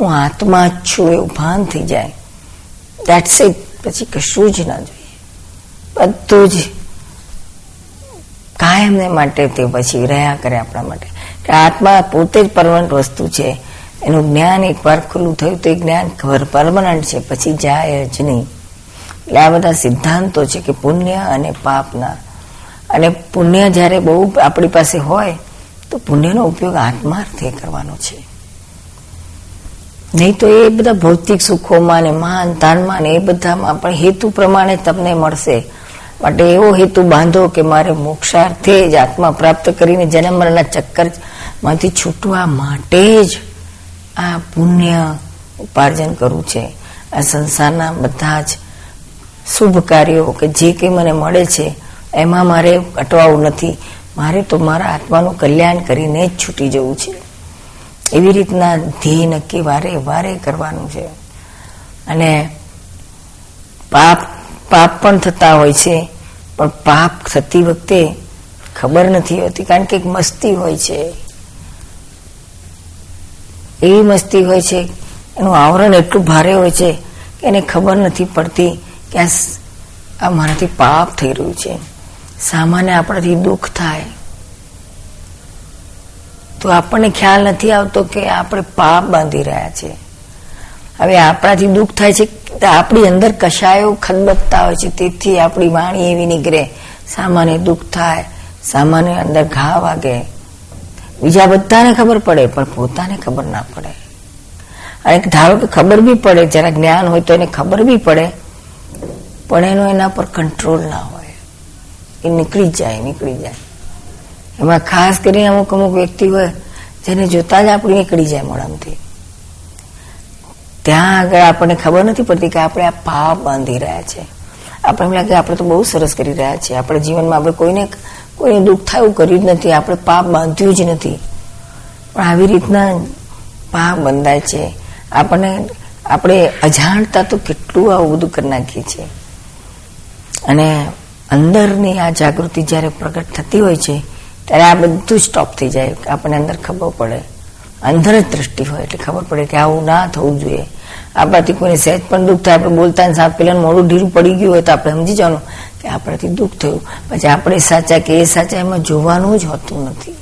હું આત્મા જ છું એવું ભાન થઈ જાય. દેટ્સ ઇટ પછી કશું જ ના જોઈએ. બધું જ કાયમને માટે તે પછી રહ્યા કરે આપણા માટે. કે આત્મા પોતે જ પરમનન્ટ વસ્તુ છે. એનું જ્ઞાન એકવાર ખુલ્લું થયું તો એ જ્ઞાન પરમનન્ટ છે, પછી જાય જ નહીં. એટલે આ બધા સિદ્ધાંતો છે કે પુણ્ય અને પાપના અને પુણ્ય જ્યારે બહુ આપણી પાસે હોય, તો પુણ્યનો ઉપયોગ આત્માર્થે કરવાનો છે. નહીં તો એ બધા ભૌતિક સુખોમાં ને માન, તાનમાં ને એ બધામાં પણ હેતુ પ્રમાણે તમને મળશે. માટે એવો હેતુ બાંધો કે મારે મોક્ષાર્થે જ આત્મા પ્રાપ્ત કરીને જન્મ મરણના ચક્કરમાંથી છૂટવા માટે જ આ પુણ્ય ઉપાર્જન કરવું છે. આ સંસારના બધા જ શુભ કાર્યો કે જે કંઈ મને મળે છે, એમાં મારે અટવાવું નથી. મારે તો મારા આત્માનું કલ્યાણ કરીને જ છૂટી જવું છે. એવી રીતના ધ્યેય નક્કી વારે વારે કરવાનું છે. અને પાપ પાપ પણ થતા હોય છે, પણ પાપ થતી વખતે ખબર નથી હોતી કારણ કે એક મસ્તી હોય છે. એવી મસ્તી હોય છે. એનું આવરણ એટલું ભારે હોય છે કે એને ખબર નથી પડતી કે આ મારાથી પાપ થઈ રહ્યું છે. સામાન્ય આપણાથી દુઃખ થાય. તો આપણને ખ્યાલ નથી આવતો કે આપણે પાપ બાંધી રહ્યા છે. હવે આપણાથી દુઃખ થાય છે આપણી અંદર કશાયો ખદબદતા હોય છે. તેથી આપણી વાણી એવી નીકળે. સામાન્ય દુઃખ થાય, સામાન્ય અંદર ઘા વાગે. બીજા બધાને ખબર પડે, પણ પોતાને ખબર ના પડે. અને ધારો કે ખબર બી પડે જરા જ્ઞાન હોય તો એને ખબર બી પડે, પણ એનો એના પર કંટ્રોલ ના હોય. એ નીકળી જાય નીકળી જાય. એમાં ખાસ કરીને અમુક અમુક વ્યક્તિ હોય, જેને જોતા જ આપણી નીકળી જાય મોડામથી ત્યાં આગળ આપણને ખબર નથી પડતી કે આપણે આ પાપ બાંધી રહ્યા છે. આપણે એમ લાગે આપણે તો બહુ સરસ કરી રહ્યા છીએ. આપણા જીવનમાં આપણે કોઈને કોઈને દુઃખ થાય એવું કર્યું જ નથી. આપણે પાપ બાંધ્યું જ નથી. પણ આવી રીતના પાપ બંધાય છે. આપણને, આપણે અજાણતા તો કેટલું આવું બધું કરી નાખીએ છીએ. અને અંદરની આ જાગૃતિ જ્યારે પ્રગટ થતી હોય છે, ત્યારે આ બધું સ્ટોપ થઈ જાય આપણને અંદર ખબર પડે. અંદર જ દ્રષ્ટિ હોય એટલે ખબર પડે કે આવું ના થવું જોઈએ. આપણાથી કોઈને સહેજ પણ દુઃખ થાય, આપણે બોલતા ને પેલા મોડું ઢીલું પડી ગયું હોય તો આપણે સમજી જવાનું. કે આપણાથી દુઃખ થયું. પછી આપણે સાચા કે એ સાચા એમાં જોવાનું જ હોતું નથી.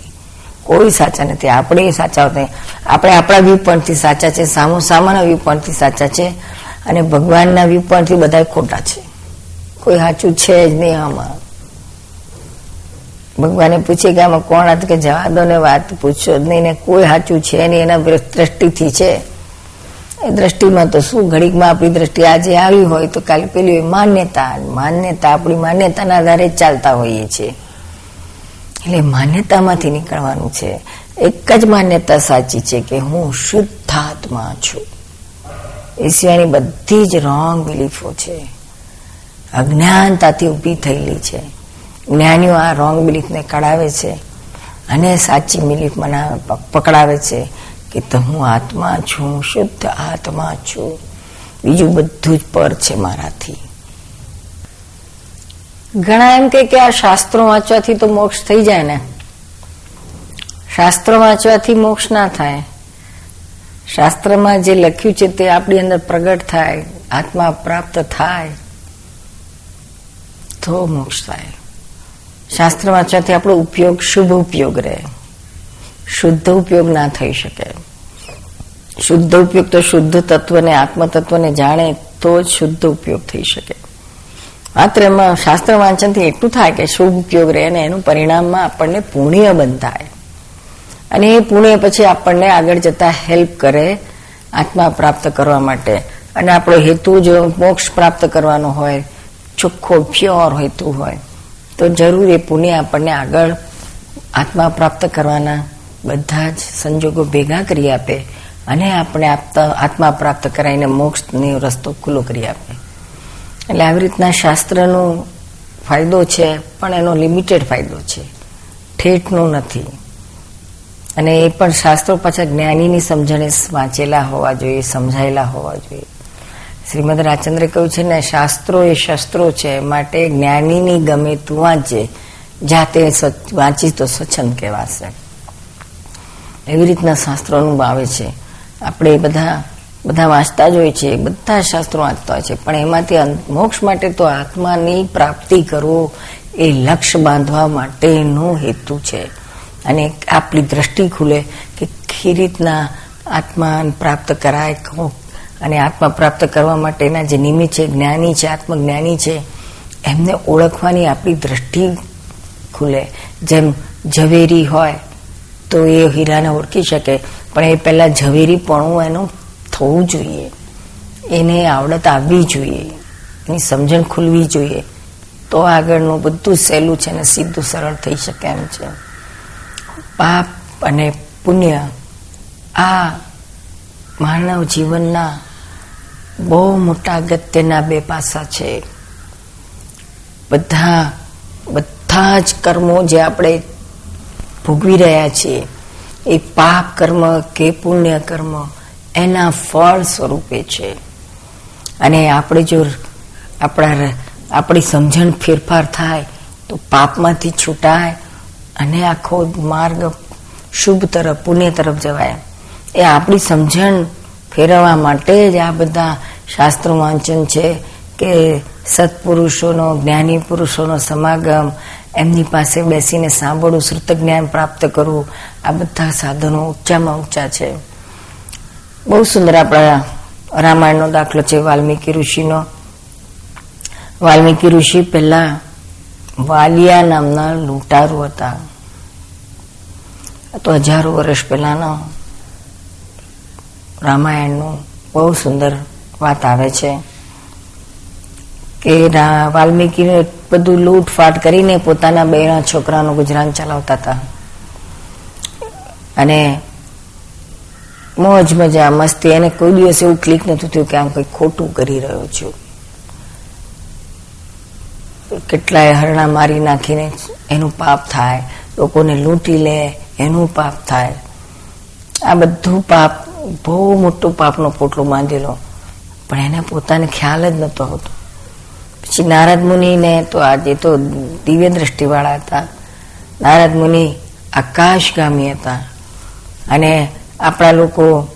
કોઈ સાચા નથી. આપણે સાચા હોતા આપણે આપણા વ્યૂ પોઈન્ટથી સાચા છે, સામો સામાના વ્યૂ પોઈન્ટથી સાચા છે, અને ભગવાનના વ્યૂ પોઈન્ટથી બધા ખોટા છે. કોઈ સાચું છે જ નહીં આમાં. ભગવાને પૂછે કે આમાં કોણ હતું? કે જવા દો ને વાત પૂછશો જ નહીં ને કોઈ સાચું છે નહીં, એના દ્રષ્ટિથી છે. દ્રષ્ટિમાં તો શું ઘડીકમાં આપણી દ્રષ્ટિ આજે આવી હોય તો કાલે પેલી માન્યતા માન્યતા આપણી માન્યતાના આધારે ચાલતા હોઈએ છીએ. એટલે માન્યતામાંથી નીકળવાનું છે. એક જ માન્યતા સાચી છે કે હું શુદ્ધાત્મા છું. એ સિવાયની બધી જ રોંગ બિલીફો છે. અજ્ઞાનતાથી ઊભી થયેલી છે. જ્ઞાનીઓ આ રોંગ બિલીફને કઢાવે છે અને સાચી બિલીફ મનાવે પકડાવે છે. કે તો હું આત્મા છું, શુદ્ધ આત્મા છું. બીજું બધું જ પર છે મારાથી. ઘણા એમ કે આ શાસ્ત્રો વાંચવાથી તો મોક્ષ થઈ જાય ને. શાસ્ત્રો વાંચવાથી મોક્ષ ના થાય. શાસ્ત્રમાં જે લખ્યું છે તે આપણી અંદર પ્રગટ થાય, આત્મા પ્રાપ્ત થાય, તો મોક્ષ થાય. શાસ્ત્ર વાંચવાથી આપણો ઉપયોગ શુભ ઉપયોગ રહે. શુદ્ધ ઉપયોગ ના થઈ શકે. શુદ્ધ ઉપયોગ તો શુદ્ધ તત્વને, આત્મતત્વને જાણે તો જ શુદ્ધ ઉપયોગ થઈ શકે. માત્ર એમાં શાસ્ત્ર વાંચનથી એટલું થાય કે શુભ ઉપયોગ રહે અને એનું પરિણામમાં આપણને પુણ્ય બંધાય. અને એ પુણ્ય પછી આપણને આગળ જતા હેલ્પ કરે આત્મા પ્રાપ્ત કરવા માટે. અને આપણો હેતુ જો મોક્ષ પ્રાપ્ત કરવાનો હોય, ચોખ્ખો પ્યોર હેતુ હોય, તો જરૂર એ પુણ્ય આપણને આગળ આત્મા પ્રાપ્ત કરવાના બધા જ સંજોગો ભેગા કરી આપે અને આપણે આપતા આત્મા પ્રાપ્ત કરાવીને મોક્ષનો રસ્તો ખુલ્લો કરી આપે. એટલે આવી રીતના શાસ્ત્રનો ફાયદો છે, પણ એનો લિમિટેડ ફાયદો છે. ઠેઠનો નથી. અને એ પણ શાસ્ત્રો પાછા જ્ઞાનીની સમજણે વાંચેલા હોવા જોઈએ, સમજાયેલા હોવા જોઈએ. શ્રીમદ રાજચંદ્રે કહ્યું છે ને, શાસ્ત્રો એ શસ્ત્રો છે, માટે જ્ઞાનીની ગમે તું વાંચે. જાતે વાંચી તો સ્વચ્છંદ કહેવાશે. એવી રીતના શાસ્ત્રોનું ભાવે છે. આપણે બધા બધા વાંચતા જ હોય છે, બધા શાસ્ત્રો વાંચતા હોય છે, પણ એમાંથી મોક્ષ માટે તો આત્માની પ્રાપ્તિ કરવો એ લક્ષ્ય બાંધવા માટેનો હેતુ છે. અને આપણી દ્રષ્ટિ ખુલે કે કઈ રીતના આત્મા પ્રાપ્ત કરાય અને આત્મા પ્રાપ્ત કરવા માટેના જે નિમિત્ત છે, જ્ઞાની છે, આત્મજ્ઞાની છે, એમને ઓળખવાની આપણી દ્રષ્ટિ ખુલે. જેમ ઝવેરી હોય તો એ હીરાને ઓળખી શકે. પણ એ પહેલા ઝવેરીપણું એનું થવું જોઈએ. એને આવડત આવવી જોઈએ. એની સમજણ ખુલવી જોઈએ. તો આગળનું બધું સહેલું છે ને સીધું સરળ થઈ શકે એમ છે. પાપ અને પુણ્ય આ માનવ જીવનના બહુ મોટા અગત્યના બે પાસા છે. બધા બધા જ કર્મો જે આપણે ભોગવી રહ્યા છીએ. એ પાપ કર્મ કે પુણ્ય કર્મ એના ફળ સ્વરૂપે છે. અને આપણે જો આપણા આપણી સમજણ ફેરફાર થાય, તો પાપમાંથી છૂટાય અને આખો માર્ગ શુભ તરફ, પુણ્ય તરફ જવાય. એ આપણી સમજણ ફેરવવા માટે જ આ બધા શાસ્ત્રો વાંચન છે કે સત્પુરુષોનો, જ્ઞાની પુરુષોનો સમાગમ એમની પાસે બેસીને સાંભળવું શ્રુત જ્ઞાન પ્રાપ્ત કરવું આ બધા સાધનો ઊંચામાં ઊંચા છે. બહુ સુંદર આપણા રામાયણનો દાખલો છે વાલ્મીકી ઋષિનો. વાલ્મીકી ઋષિ પહેલા વાલિયા નામના લૂંટારુ હતા. તો હજારો વર્ષ પહેલાનો રામાયણનું બહુ સુંદર વાત આવે છે કે વાલ્મીકી બધું લૂંટફાટ કરીને પોતાના બેના છોકરાનું ગુજરાન ચલાવતા હતા. અને મોજ મજા, મસ્તી એને કોઈ દિવસ એવું ક્લિક નતું થયું કે આમ કંઈક ખોટું કરી રહ્યો છું. કેટલાય હરણા મારી નાખીને એનું પાપ થાય, લોકોને લૂંટી લે, એનું પાપ થાય. આ બધું પાપ, બહુ મોટો પાપનો પોટલો બાંધેલો. પણ એને પોતાને ખ્યાલ જ નતો હોતો. પછી નારદ મુનિને તો આજે તો દિવ્ય દ્રષ્ટિવાળા હતા. નારદ મુનિ આકાશગામી હતા. અને આપણા લોકો,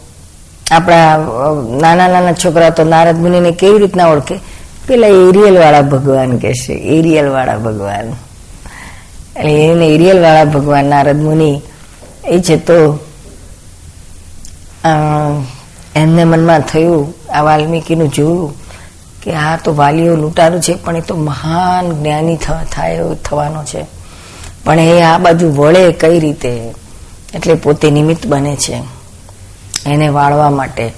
આપણા નાના નાના છોકરા તો નારદ મુનિને કેવી રીતના ઓળખે? પેલા એરિયલ વાળા ભગવાન કે છે એરિયલ વાળા ભગવાન. એટલે એને એરિયલ વાળા ભગવાન નારદ મુનિ એ છે તો એમને મનમાં થયું આ વાલ્મીકીનું જોયું કે આ તો વાલીઓ લૂંટારું છે, પણ એ તો મહાન જ્ઞાની થાય થવાનો છે. પણ એ આ બાજુ વળે કઈ રીતે? એટલે પોતે નિમિત્ત બને છે. એને વાળવા માટે.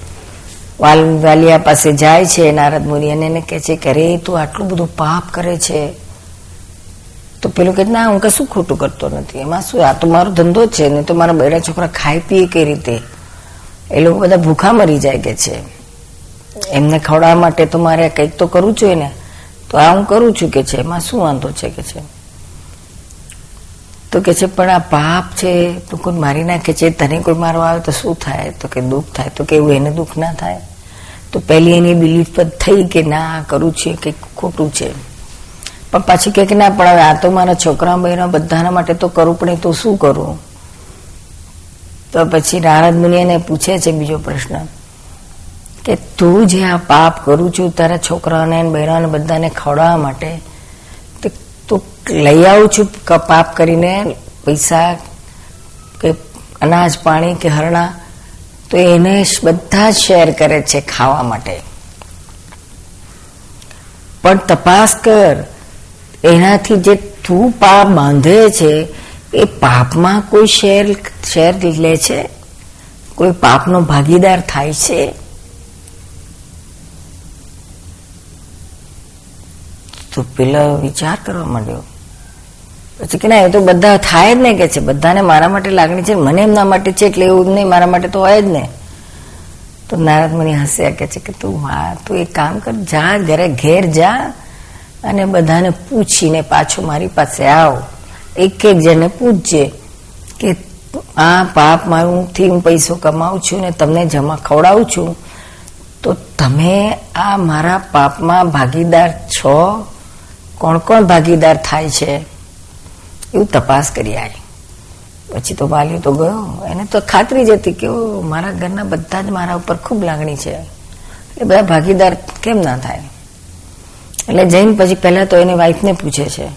વાલ, વાલિયા પાસે જાય છે નારદ મુનિ, અને એને કહે છે કે, અરે, તું આટલું બધું પાપ કરે છે. તો પેલું કે ના, હું કશું ખોટું કરતો નથી. એમાં શું, આ તો મારો ધંધો છે નહીં તો મારા બેડા છોકરા ખાઈ પીએ કઈ રીતે? એ લોકો બધા ભૂખા મરી જાય કે છે. એમને ખવડાવવા માટે તો મારે કંઈક તો કરવું જોઈએ ને તો આ હું કરું છું કે છે, એમાં શું વાંધો છે કે છે? તો કે છે, પણ આ પાપ છે, તો કોઈ મારી નાખે છે? તને કોઈ મારવા આવે તો શું થાય? તો કે દુઃખ થાય. તો કે એવું એને દુઃખ ના થાય. તો પહેલી એની બિલીફ પર થઈ કે ના કરું છે કંઈક ખોટું છે. પણ પાછી કે ના, પણ હવે આ તો મારા છોકરા બહેનો બધાના માટે તો કરવું પડે તો શું કરું? તો પછી નારદ મુનિ એને પૂછે છે બીજો પ્રશ્ન. કે તું જે આ પાપ કરું છું તારા છોકરાઓને બહેરાને બધાને ખવડાવવા માટે, તું લઈ આવું છું પાપ કરીને, પૈસા કે અનાજ પાણી કે હરણા, તો એને બધા શેર કરે છે ખાવા માટે. પણ તપાસ કર, એનાથી જે તું પાપ બાંધે છે, એ પાપમાં કોઈ શેર શેર લે છે? કોઈ પાપનો ભાગીદાર થાય છે? તો પેલો વિચાર કરવા માંડ્યો. પછી કે ના, એ તો બધા થાય જ ને કે છે. બધાને મારા માટે લાગણી છે, મને એમના માટે છે, એટલે એવું નહીં, મારા માટે તો હોય જ ને. તો નારદ મુનિ હસ્યા કે છે કે તું હા તું એક કામ કર, જા, ઘરે ઘેર જા અને બધાને પૂછીને પાછો મારી પાસે આવ. એક એક જણને પૂછજે કે આ પાપ મારું થી હું પૈસો કમાઉં છું ને તમને જમા ખવડાવું છું, તો તમે આ મારા પાપમાં ભાગીદાર છો? કોણ કોણ ભાગીદાર થાય છે, એવું તપાસ કરી આવી પછી તો વાલ્યો તો ગયો. એને તો ખાતરી જ હતી કે મારા ઘરના બધા જ મારા ઉપર ખૂબ લાગણી છે. એટલે બધા ભાગીદાર કેમ ના થાય? એટલે જઈને પછી પહેલા તો એને વાઈફને પૂછે છે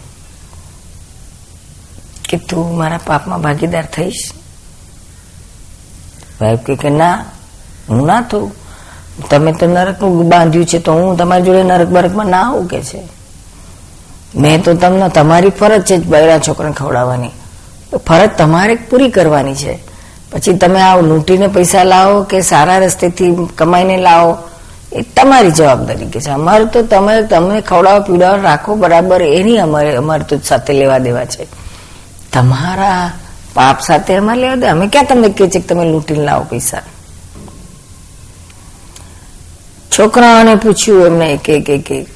કે, તું મારા પાપમાં ભાગીદાર થઈશ? વાઈફ કે, ના, હું ના થઉં. તમે તો નરકનું બાંધ્યું છે, તો હું તમારી જોડે નરક બરકમાં ના આવું કે છે. મેં તો તમને, તમારી ફરજ છે બૈરા છોકરાને ખવડાવવાની. ફરજ તમારે પૂરી કરવાની છે. પછી તમે આવો લૂંટીને પૈસા લાવો કે સારા રસ્તેથી કમાઈને લાવો, એ તમારી જવાબદારી કે છે. અમારે તો તમે તમે ખવડાવો, પીવડાવો, રાખો બરાબર, એની અમારે અમારે તો સાથે લેવા દેવા છે. તમારા પાપ સાથે અમારે લેવા દે અમે ક્યાં તમને કહે છે કે તમે લૂંટીને લાવો પૈસા? છોકરાઓને પૂછ્યું એમને એક એક એક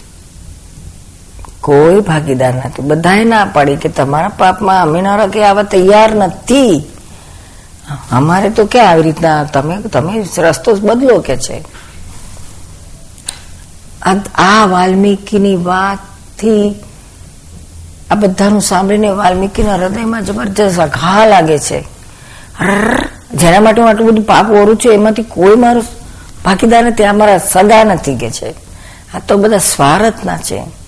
કોઈ ભાગીદાર નથી. બધાએ ના પાડી કે તમારા પાપમાં અમે ના કે આવા તૈયાર નથી. અમારે તો કે આવી રીતના તમે તમે રસ્તો બદલો કે છે? આ વાલ્મીકીની વાતથી આ બધાનું સાંભળીને વાલ્મીકીના હૃદયમાં જબરજસ્ત ઘા લાગે છે. જેના માટે હું આટલું બધું પાપ ઓરું છું, એમાંથી કોઈ મારું ભાગીદાર નથી, આ મારા સગા નથી કે છે. આ તો બધા સ્વાર્થના છે.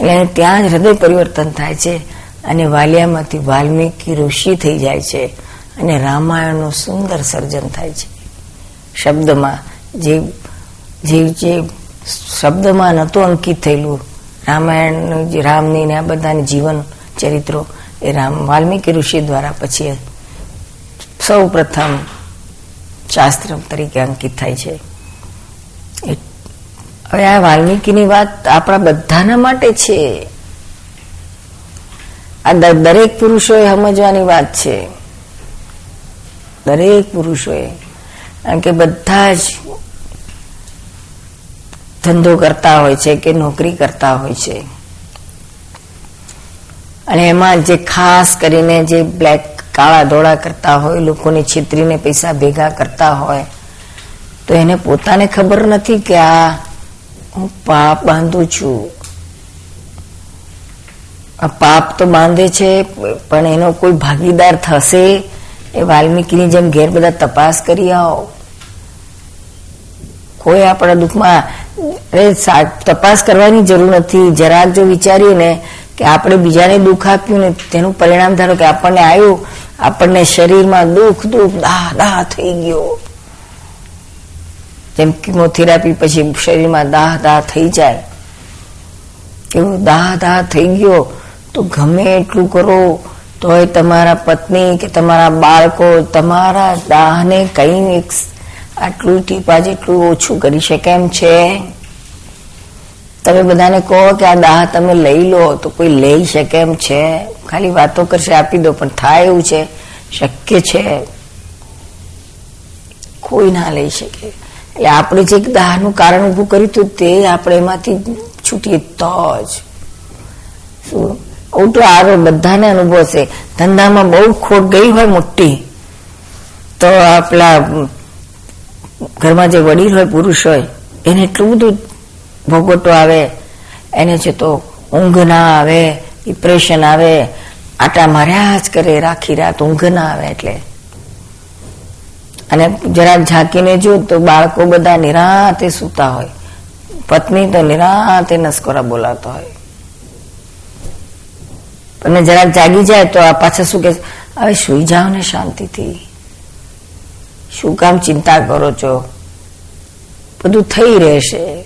એટલે ત્યાં જ હૃદય પરિવર્તન થાય છે અને વાલિયામાંથી વાલ્મીકી ઋષિ થઈ જાય છે અને રામાયણનું સુંદર સર્જન થાય છે. શબ્દમાં જે જે જે શબ્દમાં નહોતું અંકિત થયેલું, રામાયણ, જે રામની ને આ બધાની જીવન ચરિત્રો એ રામ વાલ્મીકી ઋષિ દ્વારા પછી સૌ પ્રથમ શાસ્ત્ર તરીકે અંકિત થાય છે. હવે આ વાલ્મીકીની વાત આપણા બધાના માટે છે. આ દરેક પુરુષોએ સમજવાની વાત છે. દરેક પુરુષોએ. કારણ કે બધા જ ધંધો કરતા હોય છે કે નોકરી કરતા હોય છે. અને એમાં જે ખાસ કરીને જે બ્લેક કાળા ધોળા કરતા હોય, લોકોને છેતરીને પૈસા ભેગા કરતા હોય, તો એને પોતાને ખબર નથી કે આ હું પાપ બાંધું છું. આ પાપ તો બાંધે છે, પણ એનો કોઈ ભાગીદાર થશે? એ વાલ્મીકીની જેમ ઘેર બધા તપાસ કરી આવો. કોઈ આપણા દુઃખમાં તપાસ કરવાની જરૂર નથી. જરાક જો વિચારીએ ને કે આપણે બીજાને દુઃખ આપ્યું ને તેનું પરિણામ ધારો કે આપણને આવ્યું, આપણને શરીરમાં દુઃખ દુઃખ, દાહ દાહ થઈ ગયો. જેમ કિમોથેરાપી પછી શરીરમાં દાહ દાહ થઈ જાય. એવો દાહ દાહ થઈ ગયો, તો ગમે એટલું કરો, તોય તમારા પત્ની કે તમારા બાળકો તમારા દાહને કઈ આટલું ટીપા જેટલું ઓછું કરી શકે એમ છે. તમે બધાને કહો કે આ દાહ તમે લઈ લો, તો કોઈ લઈ શકે એમ છે. ખાલી વાતો કરશે, આપી દો, પણ થાય એવું છે, શક્ય છે. કોઈ ના લઈ શકે. એટલે આપણે જે દાહનું કારણ ઊભું કર્યું હતું તે આપણે એમાંથી છૂટીએ તો જ. શું? તો આરો બધાને અનુભવ છે ધંધામાં બહુ ખોટ ગઈ હોય મોટી, તો આપણા ઘરમાં જે વડીલ હોય, પુરુષ હોય, એને એટલું બધું ભોગવટો આવે. એને છે તો ઊંઘ ના આવે ડિપ્રેશન આવે. આટા માર્યા જ કરે, રાખી રાત ઊંઘ ના આવે એટલે. અને જરાક ઝાંકીને જો તો બાળકો બધા નિરાતે સૂતા હોય. પત્ની તો નિરાતે નસકોરા બોલાતો હોય. અને જરાક જાગી જાય તો આ પાછા શું કે હવે સુઈ જાઓ ને શાંતિથી. શું કામ ચિંતા કરો છો? બધું થઈ રહેશે.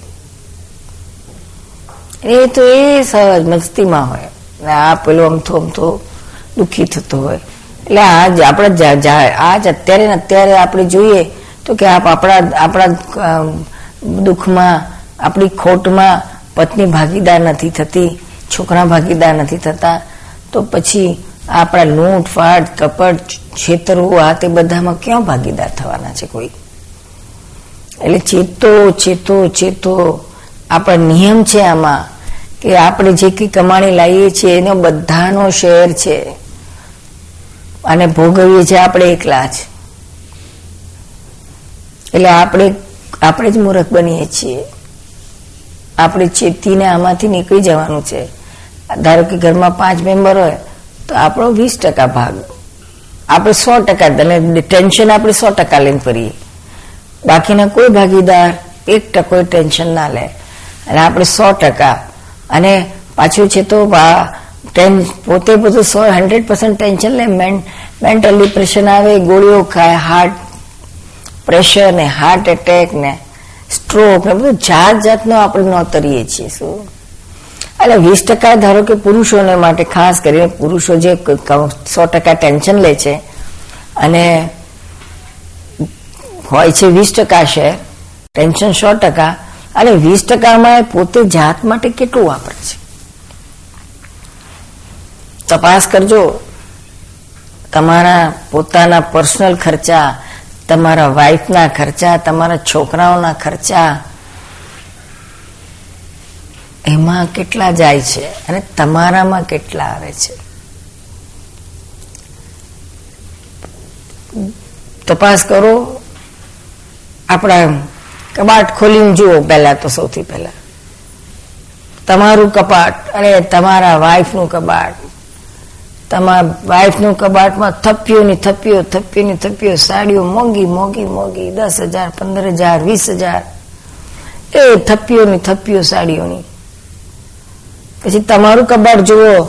એ તો એ સહજ મસ્તીમાં હોય. ને આ પેલો અમથો અમથો દુઃખી થતો હોય. એટલે આજ આપણે આજ અત્યારે ને અત્યારે આપણે જોઈએ તો કે આપણા આપણા દુઃખમાં, આપણી ખોટમાં પત્ની ભાગીદાર નથી થતી, છોકરા ભાગીદાર નથી થતા, તો પછી આપણા લૂંટ ફાટ કપટ છેતરવું, આ તે બધામાં ક્યાં ભાગીદાર થવાના છે કોઈ? એટલે ચેતો ચેતો ચેતો આપણા નિયમ છે આમાં કે આપણે જે કઈ કમાણી લાવીએ છીએ એનો બધાનો શેર છે. અને ભોગવીએ છીએ આપણે એકલા જ. એટલે આપણે આપણે જ મૂર્ખ બનીએ છીએ. આપણે ચેતીને આમાંથી નીકળી જવાનું છે. ધારો કે ઘરમાં પાંચ મેમ્બર હોય, તો આપણો વીસ ટકા ભાગ. આપણે સો ટકા, અને ટેન્શન આપણે સો ટકા લઈને ફરીએ. બાકીના કોઈ ભાગીદાર એક ટકો ટેન્શન ના લે. અને આપણે સો ટકા. અને પાછું છે તો પોતે બધું સો હંડ્રેડ પર્સન્ટ ટેન્શન લે. મેન્ટલ ડિપ્રેશન આવે, ગોળીઓ ખાય હાર્ટ પ્રેશર ને હાર્ટ એટેક ને સ્ટ્રોક ને, બધું જાત જાતનો આપણે નોતરીએ છીએ, શું? એટલે વીસ ટકા ધારો કે પુરુષોને માટે ખાસ કરીને પુરુષો જે સો ટકા ટેન્શન લે છે અને હોય છે વીસ ટકા છે ટેન્શન સો ટકા, અને વીસ ટકામાં પોતે જાત માટે કેટલું વાપરે છે? તપાસ કરજો. તમારા પોતાના પર્સનલ ખર્ચા, તમારા વાઈફના ખર્ચા, તમારા છોકરાઓના ખર્ચા, એમાં કેટલા જાય છે અને તમારામાં કેટલા આવે છે? તપાસ કરો. આપણા કબાટ ખોલીને જુઓ પહેલા તો સૌથી પહેલા. તમારું કપાટ અને તમારા વાઈફનું કબાટ. તમારા વાઇફનું કબાટમાં થપ્પીઓ ની થપ્પીઓ થપ્પીઓ ની થપ્પીઓ, સાડીઓ મોંઘી મોંઘી મોંઘી, દસ હજાર, પંદર હજાર, વીસ હજાર. એ થપ્પીઓ ની થપ્પીઓ સાડીઓની પછી તમારું કબાટ જુઓ,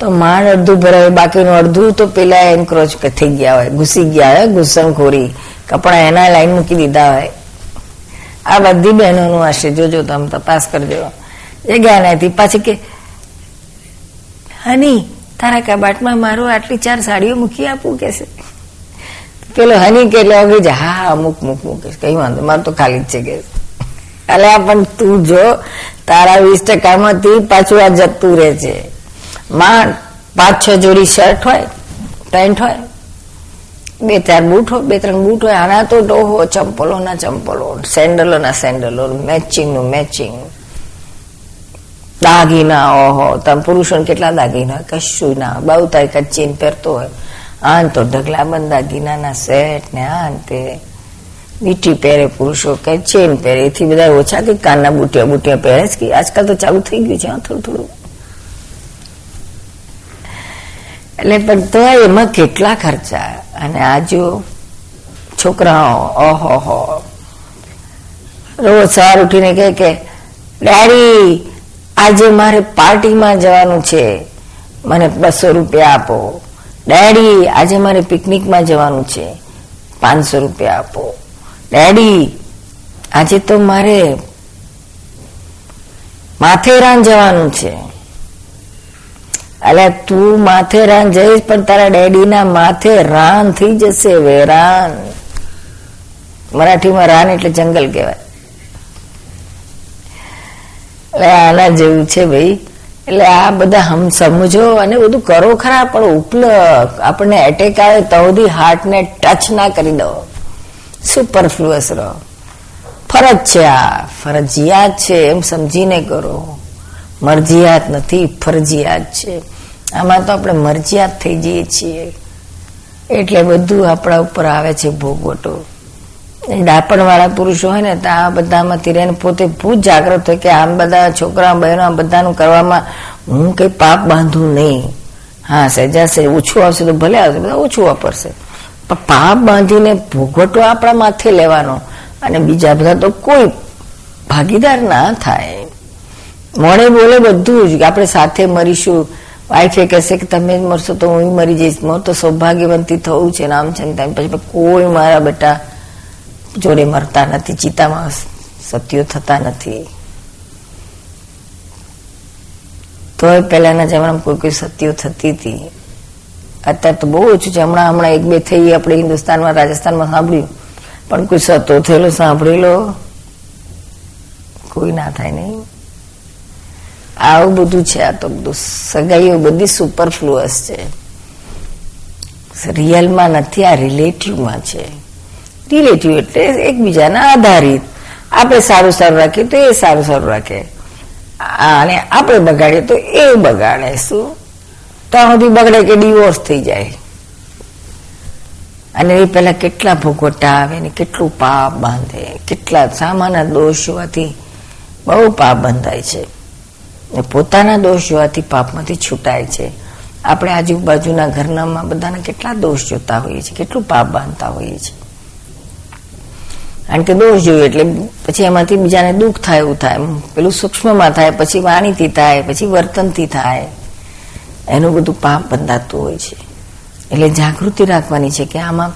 તો માંડ અડધું ભરાય, બાકીનું અડધું તો પેલા એન્ક્રોચ થઈ ગયા હોય. ઘૂસી ગયા હોય, ઘૂસણખોરી. કપડા એના લાઈન મૂકી દીધા હોય. આ બધી બહેનોનું હશે જોજો, તમે તપાસ કરજો. એ ગયા નથી પાછી કે, હની તારા કબાટમાં મારું આટલી ચાર સાડીઓ મૂકી આપું કે છે? પેલો હની કે એટલે અગી જા હા અમુક મૂક મૂકીશ કઈ વાંધો મારું તો ખાલી જ છે કે અલ્યા પણ તું જો, તારા વીસ ટકામાંથી પાછું આ જતું રહે છે. માં, પાંચ, છ જોડી શર્ટ હોય, પેન્ટ હોય, બે, ચાર બૂટ હોય, બે, ત્રણ બૂટ હોય, આના તો ડોહો ચંપલો ના ચંપલો સેન્ડલો ના સેન્ડલો મેચિંગનું મેચિંગ દાગીના, ઓહો, તમે પુરુષોને કેટલા દાગીના? કશું ના બહુ તારી કચ્ચીન પહેરતો હોય. આન તો ઢગલા બંધ દાગીનાના સેટ ને આન તે. મીઠી પહેરે પુરુષો, કે ચેન પહેરે. એથી બધા ઓછા કે કાનના બુટિયા બુટિયા પહેરે? કે આજકાલ તો ચાલુ થઈ ગયું છે, હા, થોડું થોડું. એટલે પણ તો એમાં કેટલા ખર્ચા? અને આ જો છોકરાઓ, ઓહો, હો. રોજ સવાર ઉઠીને કહે કે, ડેડી આજે મારે પાર્ટીમાં જવાનું છે. મને બસો રૂપિયા આપો. ડેડી, આજે મારે પિકનિકમાં જવાનું છે. પાંચસો રૂપિયા આપો. ડેડી, આજે તો મારે માથેરાન જવાનું છે. એટલે તું માથેરાન જઈશ, પણ તારા ડેડીના માથે રાન થઈ જશે, વેરાન. મરાઠીમાં રાન એટલે જંગલ કહેવાય. આના જેવું છે ભાઈ. એટલે આ બધા હમ સમજો અને બધું કરો ખરા, પણ ઉપલ આપણને એટેક આવે તો સુધી હાર્ટને ટચ ના કરી દો. સુપરફ્લુઅસ રહો. ફરજ છે આ, ફરજિયાત છે, એમ સમજીને કરો. મરજિયાત નથી, ફરજિયાત છે. આમાં તો આપણે મરજિયાત થઈ જઈએ છીએ. એટલે બધું આપણા ઉપર આવે છે ભોગવટો. ડાપણ વાળા પુરુષો હોય ને, તો આ બધામાંથી રહીને પોતે ભૂત જાગ્રત હોય કે આમ બધા છોકરા બહેનો આ બધાનું કરવામાં હું કઈ પાપ બાંધું નહીં. હા સહેજ ઓછું આવશે તો ભલે આવશે, બધા ઓછું વાપરશે. પણ પાપ બાંધીને ભોગવટો આપણા માથે લેવાનો અને બીજા બધા તો કોઈ ભાગીદાર ના થાય. મોડે બોલે બધું જ આપણે સાથે મરીશું. વાઈફે કહેશે કે તમે જ મરશો તો હું મરી જઈશ. મોર તો સૌભાગ્યવંતી થવું છે, નામ છે પછી કોઈ મારા બેટા જોડે મરતા નથી, ચિતામાં સત્યો થતા નથી. તોય પહેલાના જમાનામાં કોઈ કોઈ સત્યો થતી હતી. અત્યારે તો બહુ ઓછું છે. હમણાં હમણાં એક બે થઈ આપણે હિન્દુસ્તાનમાં, રાજસ્થાનમાં સાંભળ્યું. પણ કોઈ સતો થયેલો સાંભળેલો કોઈ ના થાય નહીં. આવું બધું છે આ તો બધું. સગાઈઓ બધી સુપરફ્લુઅસ છે. રિયલમાં નથી, આ રિલેટિવમાં છે. રિલેટિવ એટલે એકબીજાના આધારિત આપણે સારું સારું રાખીએ તો એ સારું સારું રાખે. અને આપણે બગાડીએ તો એ બગાડે, શું? ત્યાં સુધી બગડે કે ડિવોર્સ થઈ જાય. અને એ પેલા કેટલા ભોગવટા આવે ને કેટલું પાપ બાંધે, કેટલા સામાના દોષ જોવાથી બહુ પાપ બંધાય છે. પોતાના દોષ જોવાથી પાપમાંથી છૂટાય છે. આપણે આજુબાજુના ઘરનામાં બધાના કેટલા દોષ જોતા હોઈએ છીએ, કેટલું પાપ બાંધતા હોઈએ છીએ. કારણ કે દોષ જોયું એટલે પછી એમાંથી બીજાને દુઃખ થાય એવું થાય. પેલું સૂક્ષ્મમાં થાય, પછી વાણીથી થાય, પછી વર્તનથી થાય. એનું બધું પાપ બંધાતું હોય છે. એટલે જાગૃતિ રાખવાની છે કે આમાં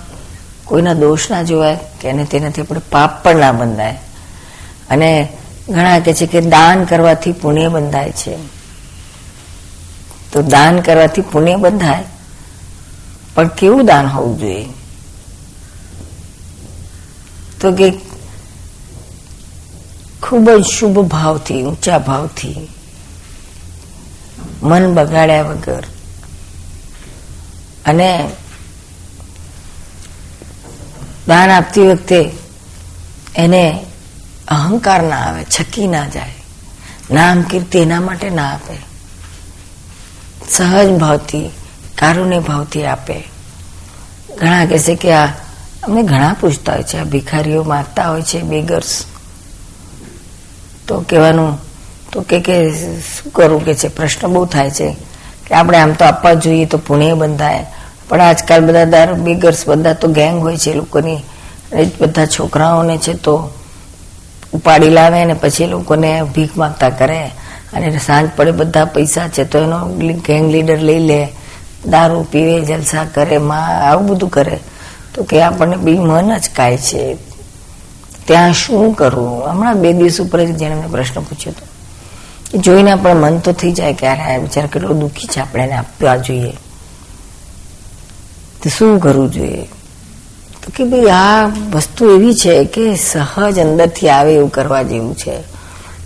કોઈના દોષ ના જોવાય, કે એને તેનાથી આપણે પાપ પણ ના બંધાય. અને ઘણા કહે છે કે દાન કરવાથી પુણ્ય બંધાય છે. તો દાન કરવાથી પુણ્ય બંધાય. પણ કેવું દાન હોવું જોઈએ? તો કે ખૂબ જ શુભ ભાવથી, ઊંચા ભાવથી મન બગાડ્યા વગર અને દાન આપતી વખતે એને અહંકાર ના આવે, છકી ના જાય, નામ કીર્તિ એના માટે ના આપે, સહજ ભાવથી, કારુણ્ય ભાવથી આપે. ઘણા કહેશે કે આ અમને ઘણા પૂછતા હોય છે, આ ભિખારીઓ માગતા હોય છે બેગર્સ તો કહેવાનું, તો કે કે શું કરવું કે છે? પ્રશ્ન બહુ થાય છે કે આપણે આમ તો આપવા જોઈએ તો પુણ્ય બંધાય. પણ આજકાલ બધા દારૂ બેગર્સ બધા તો ગેંગ હોય છે, લોકોની. બધા છોકરાઓને છે તો ઉપાડી લાવે ને પછી લોકોને ભીખ માગતા કરે. અને સાંજ પડે બધા પૈસા છે તો એનો ગેંગ લીડર લઈ લે, દારૂ પીવે, જલસા કરે, માં, આવું બધું કરે. તો કે આપણને બી મન જ કાય છે. ત્યાં શું કરવું હમણાં બે દિવસ ઉપર જ જેને મેં પ્રશ્ન પૂછ્યો હતો. જોઈને આપણે મન તો થઈ જાય કે અરે બિચારા કેટલો દુઃખી છે આપણે એને આપવા જોઈએ. તો શું કરવું જોઈએ? તો કે ભાઈ આ વસ્તુ એવી છે કે સહજ અંદરથી આવે એવું કરવા જેવું છે.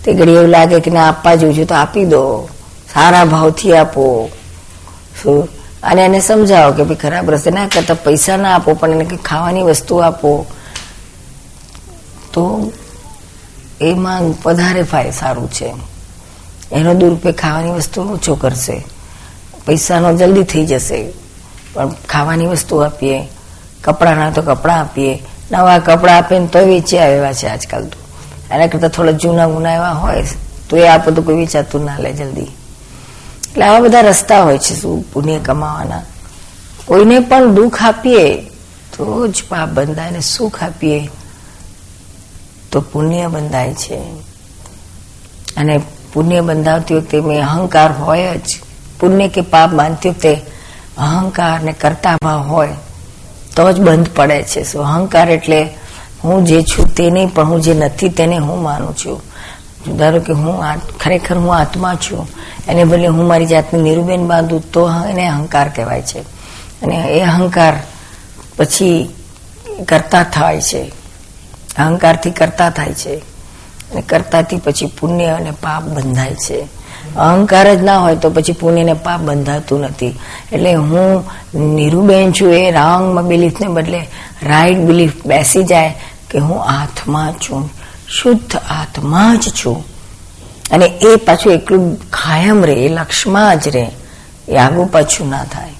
તે ઘડી એવું લાગે કે ના, આપવા જેવું છે તો આપી દો. સારા ભાવથી આપો. શું? અને એને સમજાવો કે ભાઈ ખરાબ રસ્તે ના કરતા પૈસા ના આપો, પણ એને કંઈક ખાવાની વસ્તુ આપો. તો એમાં વધારે ફાય સારું છે. એનો દુરુપયોગ ખાવાની વસ્તુ ઓછો કરશે. પૈસાનો જલ્દી થઈ જશે. પણ ખાવાની વસ્તુ આપીએ, કપડાના તો કપડાં આપીએ. નવા કપડાં આપીને તો વેચ્યા એવા છે આજકાલ તો. એના કરતાં થોડા જૂના ગુના એવા હોય, તો એ આપો તો કોઈ વેચાતું ના લે જલ્દી. એટલે આવા બધા રસ્તા હોય છે શું પુણ્ય કમાવાના? કોઈને પણ દુઃખ આપીએ તો જ પાપ બંધાય ને સુખ આપીએ તો પુણ્ય બંધાય છે. અને પુણ્ય બંધાવતી વખતે મેં અહંકાર હોય જ. પુણ્ય કે પાપ બાંધતી વખતે અહંકાર ને કરતા ભાવ હોય તો જ બંધ પડે છે. શું અહંકાર એટલે હું જે છું તે નહીં, પણ હું જે નથી તેને હું માનું છું. ધારો કે હું ખરેખર હું આત્મા છું, એને બદલે હું મારી જાતને નિરૂબેન બાંધું તો એને અહંકાર કહેવાય છે. અને એ અહંકાર પછી કરતા થાય છે. અહંકારથી કરતા થાય છે. અને કરતાથી પછી પુણ્ય અને પાપ બંધાય છે. અહંકાર જ ના હોય તો પછી પુણ્ય ને પાપ બંધાતું નથી. એટલે હું નીરુબેન છું એ રાંગમાં બિલીફને બદલે રાઈટ બિલીફ બેસી જાય કે હું આત્મા છું. શુદ્ધ આત્મા જ છું. અને એ પાછું એટલું કાયમ રહે એ લક્ષમાં જ રહે એ આગું પાછું ના થાય.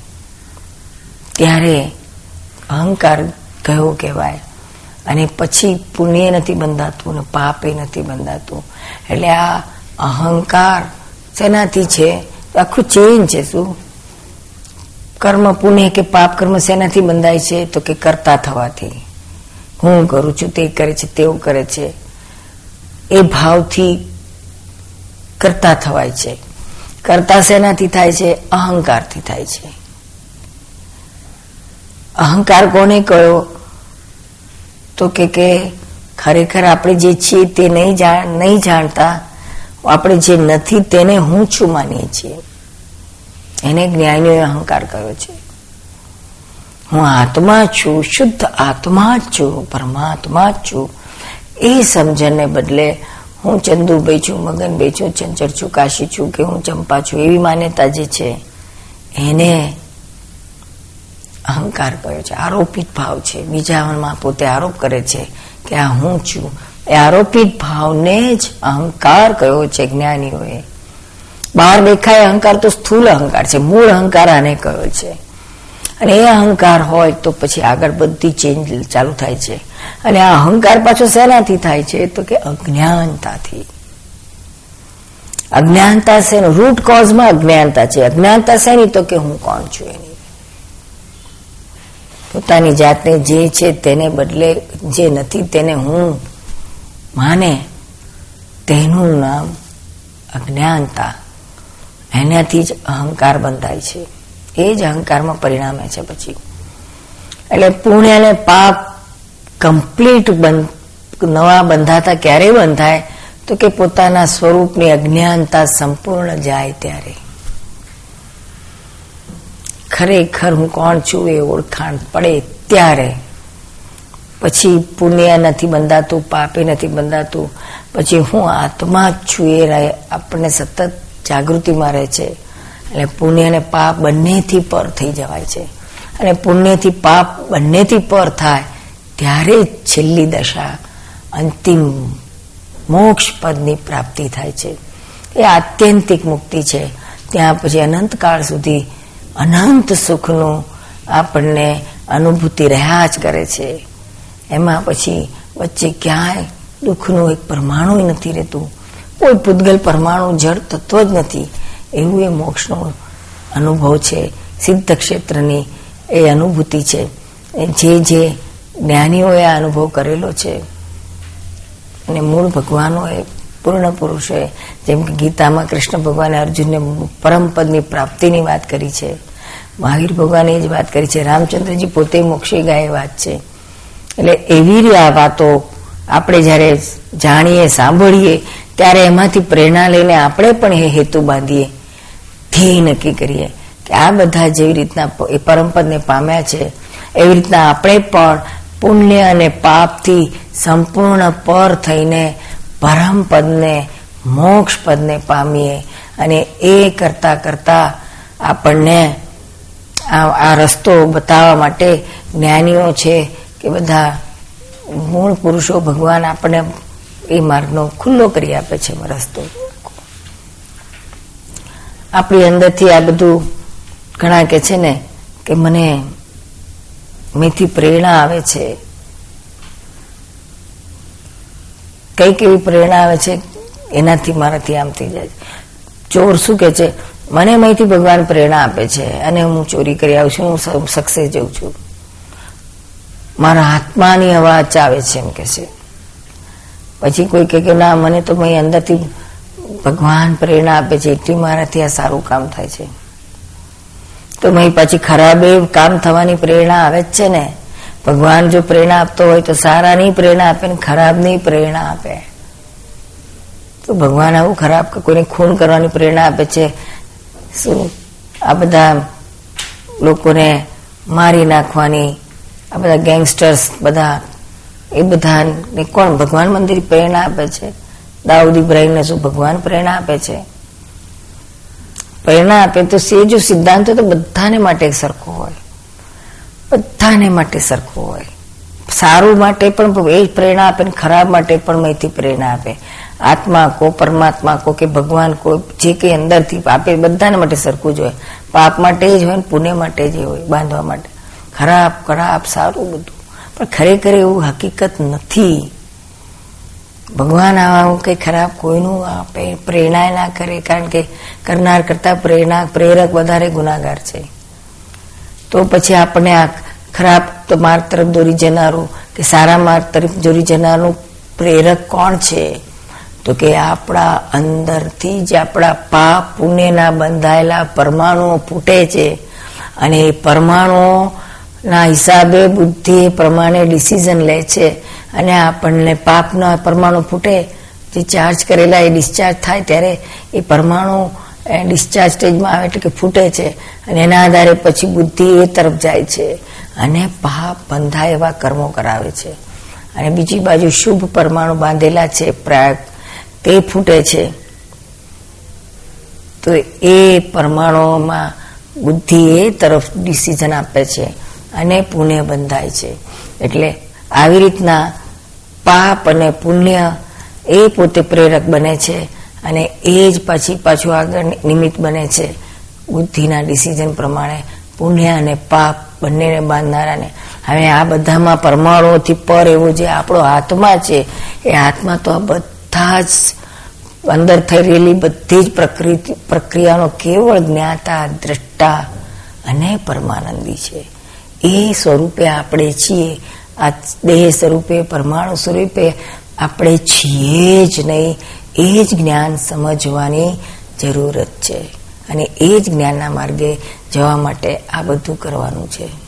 ત્યારે અહંકાર કયો કહેવાય. અને પછી પુણ્ય નથી બંધાતું ને પાપે નથી બંધાતું. એટલે આ અહંકાર શેનાથી છે આખું ચેન છે શું? કર્મ પુણ્ય કે પાપ કર્મ શેનાથી બંધાય છે, તો કે કરતા થવાથી. હું કરું છું, તે કરે છે, તેવું કરે છે. એ ભાવથી કરતા થવાય છે. કરતા શેનાથી થાય છે? અહંકારથી થાય છે. અહંકાર કોને કયો તો કે કે ખરેખર આપણે જે છીએ તે નહીં નહીં જાણતા, આપણે જે નથી તેને હું છું માનીએ છીએ. એને જ્ઞાનીઓએ અહંકાર કર્યો છે. હું આત્મા છું, શુદ્ધ આત્મા જ છું, પરમાત્મા જ છું. એ સમજણને બદલે હું ચંદુભાઈ છું, મગનભાઈ છું, ચંચળ છું, કાશી છું કે હું ચંપા છું, એવી માન્યતા જે છે, એને અહંકાર કયો છે, આરોપિત ભાવ છે. બીજામાં પોતે આરોપ કરે છે કે આ હું છું. એ આરોપિત ભાવને જ અહંકાર કયો છે જ્ઞાનીઓએ. બહાર દેખાય અહંકાર તો સ્થૂલ અહંકાર છે, મૂળ અહંકાર આને કયો છે? અને એ અહંકાર હોય તો પછી આગળ બધી ચેન્જ ચાલુ થાય છે. અને આ અહંકાર પાછો શેનાથી થાય છે? તો કે અજ્ઞાનતાથી. અજ્ઞાનતા છે રૂટ કોઝમાં અજ્ઞાનતા છે. અજ્ઞાનતા શેની? તો કે હું કોણ છું એની? પોતાની જાતને જે છે તેને બદલે જે નથી તેને હું માને. તેનું નામ અજ્ઞાનતા. એનાથી જ અહંકાર બંધાય છે. એ જ અહંકારમાં પરિણામે છે પછી. એટલે પુણ્ય પાપ કમ્પ્લીટ નવા બંધાતા ક્યારે બંધાય? તો કે પોતાના સ્વરૂપની અજ્ઞાનતા સંપૂર્ણ જાય ત્યારે. ખરેખર હું કોણ છું એ ઓળખાણ પડે ત્યારે. પછી પુણ્ય નથી બંધાતું, પાપે નથી બંધાતું. પછી હું આત્મા જ છું એ આપણને સતત જાગૃતિમાં રહે છે. એટલે પુણ્ય અને પાપ બંનેથી પર થઈ જવાય છે. અને પુણ્યથી પાપ બંનેથી પર થાય ત્યારે છેલ્લી દશા અંતિમ મોક્ષ પદની પ્રાપ્તિ થાય છે. એ આત્યંતિક મુક્તિ છે. ત્યાં પછી અનંતકાળ સુધી અનંત સુખનું આપણને અનુભૂતિ રહ્યા જ કરે છે. એમાં પછી વચ્ચે ક્યાંય દુઃખનું એક પરમાણુ નથી રહેતું. કોઈ પૂતગલ પરમાણુ જળ તત્વ જ નથી. એવું એ મોક્ષનો અનુભવ છે. સિદ્ધ ક્ષેત્રની એ અનુભૂતિ છે. જે જે જ્ઞાનીઓએ આ અનુભવ કરેલો છે અને મૂળ ભગવાનોએ પૂર્ણ પુરુષોએ જેમ કે ગીતામાં કૃષ્ણ ભગવાને અર્જુનને પરમપદની પ્રાપ્તિની વાત કરી છે. મહાવીર ભગવાને જ વાત કરી છે. રામચંદ્રજી પોતે મોક્ષી ગાય વાત છે. એટલે એવી આ વાતો આપણે જ્યારે જાણીએ, સાંભળીએ, ત્યારે એમાંથી પ્રેરણા લઈને આપણે પણ એ હેતુ બાંધીએ. ધ્યેય નક્કી કરીએ કે આ બધા જેવી રીતના એ પરમપદને પામ્યા છે, એવી રીતના આપણે પણ પુણ્ય અને પાપથી સંપૂર્ણ પર થઈને પરમપદને મોક્ષ પદને પામીએ અને એ કરતા કરતા આપણને આ રસ્તો બતાવવા માટે જ્ઞાનીઓ છે કે બધા મૂળ પુરુષો ભગવાન આપણને એ માર્ગનો ખુલ્લો કરી આપે છે રસ્તો. આપણી અંદરથી આ બધું ઘણા કે છે ને કે મને મેથી પ્રેરણા આવે છે. કઈ કેવી પ્રેરણા આવે છે એનાથી મારાથી આમ થઈ જાય ચોર શું કે છે? મને મહીથી ભગવાન પ્રેરણા આપે છે અને હું ચોરી કરી આવું છું, હું સક્સેસ જઉં છું. મારા આત્માની અવાજ આવે છે એમ કે છે. પછી કોઈ કે ના, મને તો અહીં અંદરથી ભગવાન પ્રેરણા આપે છે, એટલી મારાથી આ સારું કામ થાય છે. તો પછી ખરાબ એ કામ થવાની પ્રેરણા આવે જ છે ને. ભગવાન જો પ્રેરણા આપતો હોય તો સારાની પ્રેરણા આપે ને ખરાબની પ્રેરણા આપે. તો ભગવાન આવું ખરાબ કોઈને ખૂન કરવાની પ્રેરણા આપે છે, શું? આ બધા લોકોને મારી નાખવાની, આ બધા ગેંગસ્ટર્સ બધા, એ બધાને કોણ? ભગવાન મંદિર પ્રેરણા આપે છે. દાઉદ ઇબ્રાહીમને શું ભગવાન પ્રેરણા આપે છે? પ્રેરણા આપે તો એ જો સિદ્ધાંત તો બધાને માટે સરખો હોય. બધાને માટે સરખો હોય. સારું માટે પણ એ પ્રેરણા આપે ને ખરાબ માટે પણ માહિતી પ્રેરણા આપે. આત્મા કો પરમાત્મા કો કે ભગવાન કો, જે કંઈ અંદરથી આપે, બધાને માટે સરખું જ હોય. પાપ માટે જ હોય ને પુણ્ય માટે જ હોય, બાંધવા માટે. ખરાબ ખરાબ, સારું બધું. પણ ખરેખર એવું હકીકત નથી. ભગવાન આવું કંઈ ખરાબ કોઈનું પ્રેરણા ના કરે, કારણ કે કરનાર કરતા પ્રેરણા, પ્રેરક વધારે ગુનાગાર છે. તો પછી આપણે આ ખરાબ માર્ગ તરફ દોરી જનારું, કે સારા માર્ગ તરફ દોરી જનારું પ્રેરક કોણ છે? તો કે આપણા અંદરથી જ આપણા પાપ પુણ્યના બંધાયેલા પરમાણુઓ ફૂટે છે. અને એ પરમાણુઓના હિસાબે બુદ્ધિ એ પ્રમાણે ડિસિઝન લે છે અને આપણને પાપના પરમાણુ ફૂટે, જે ચાર્જ કરેલા એ ડિસ્ચાર્જ થાય ત્યારે એ પરમાણુ ડિસ્ચાર્જ સ્ટેજમાં આવે એટલે કે ફૂટે છે અને એના આધારે પછી બુદ્ધિ એ તરફ જાય છે અને પાપ બંધાય એવા કર્મો કરાવે છે. અને બીજી બાજુ શુભ પરમાણુ બાંધેલા છે, પ્રાગ, તે ફૂટે છે. તો એ પરમાણુમાં બુદ્ધિ એ તરફ ડિસિઝન આપે છે. અને પુણ્ય બંધાય છે. એટલે આવી રીતના પાપ અને પુણ્ય એ પોતે પ્રેરક બને છે અને એ જ પછી પાછું આગળ નિમિત્ત બને છે. બુદ્ધિના ડિસિઝન પ્રમાણે પુણ્ય અને પાપ બંનેને બાંધનારાને. હવે આ બધામાં પરમાણુઓથી પર એવો જે આપણો આત્મા છે, એ આત્મા તો આ બધા જ અંદર થઈ રહેલી બધી જ પ્રકૃતિ, પ્રક્રિયાનો કેવળ જ્ઞાતા, દ્રષ્ટા અને પરમાનંદી છે. એ સ્વરૂપે આપણે છીએ. આ દેહ સ્વરૂપે, પરમાણુ સ્વરૂપે આપણે છીએ જ નહીં. એ જ જ્ઞાન સમજવાની જરૂરત છે. અને એ જ જ્ઞાનના માર્ગે જવા માટે આ બધું કરવાનું છે.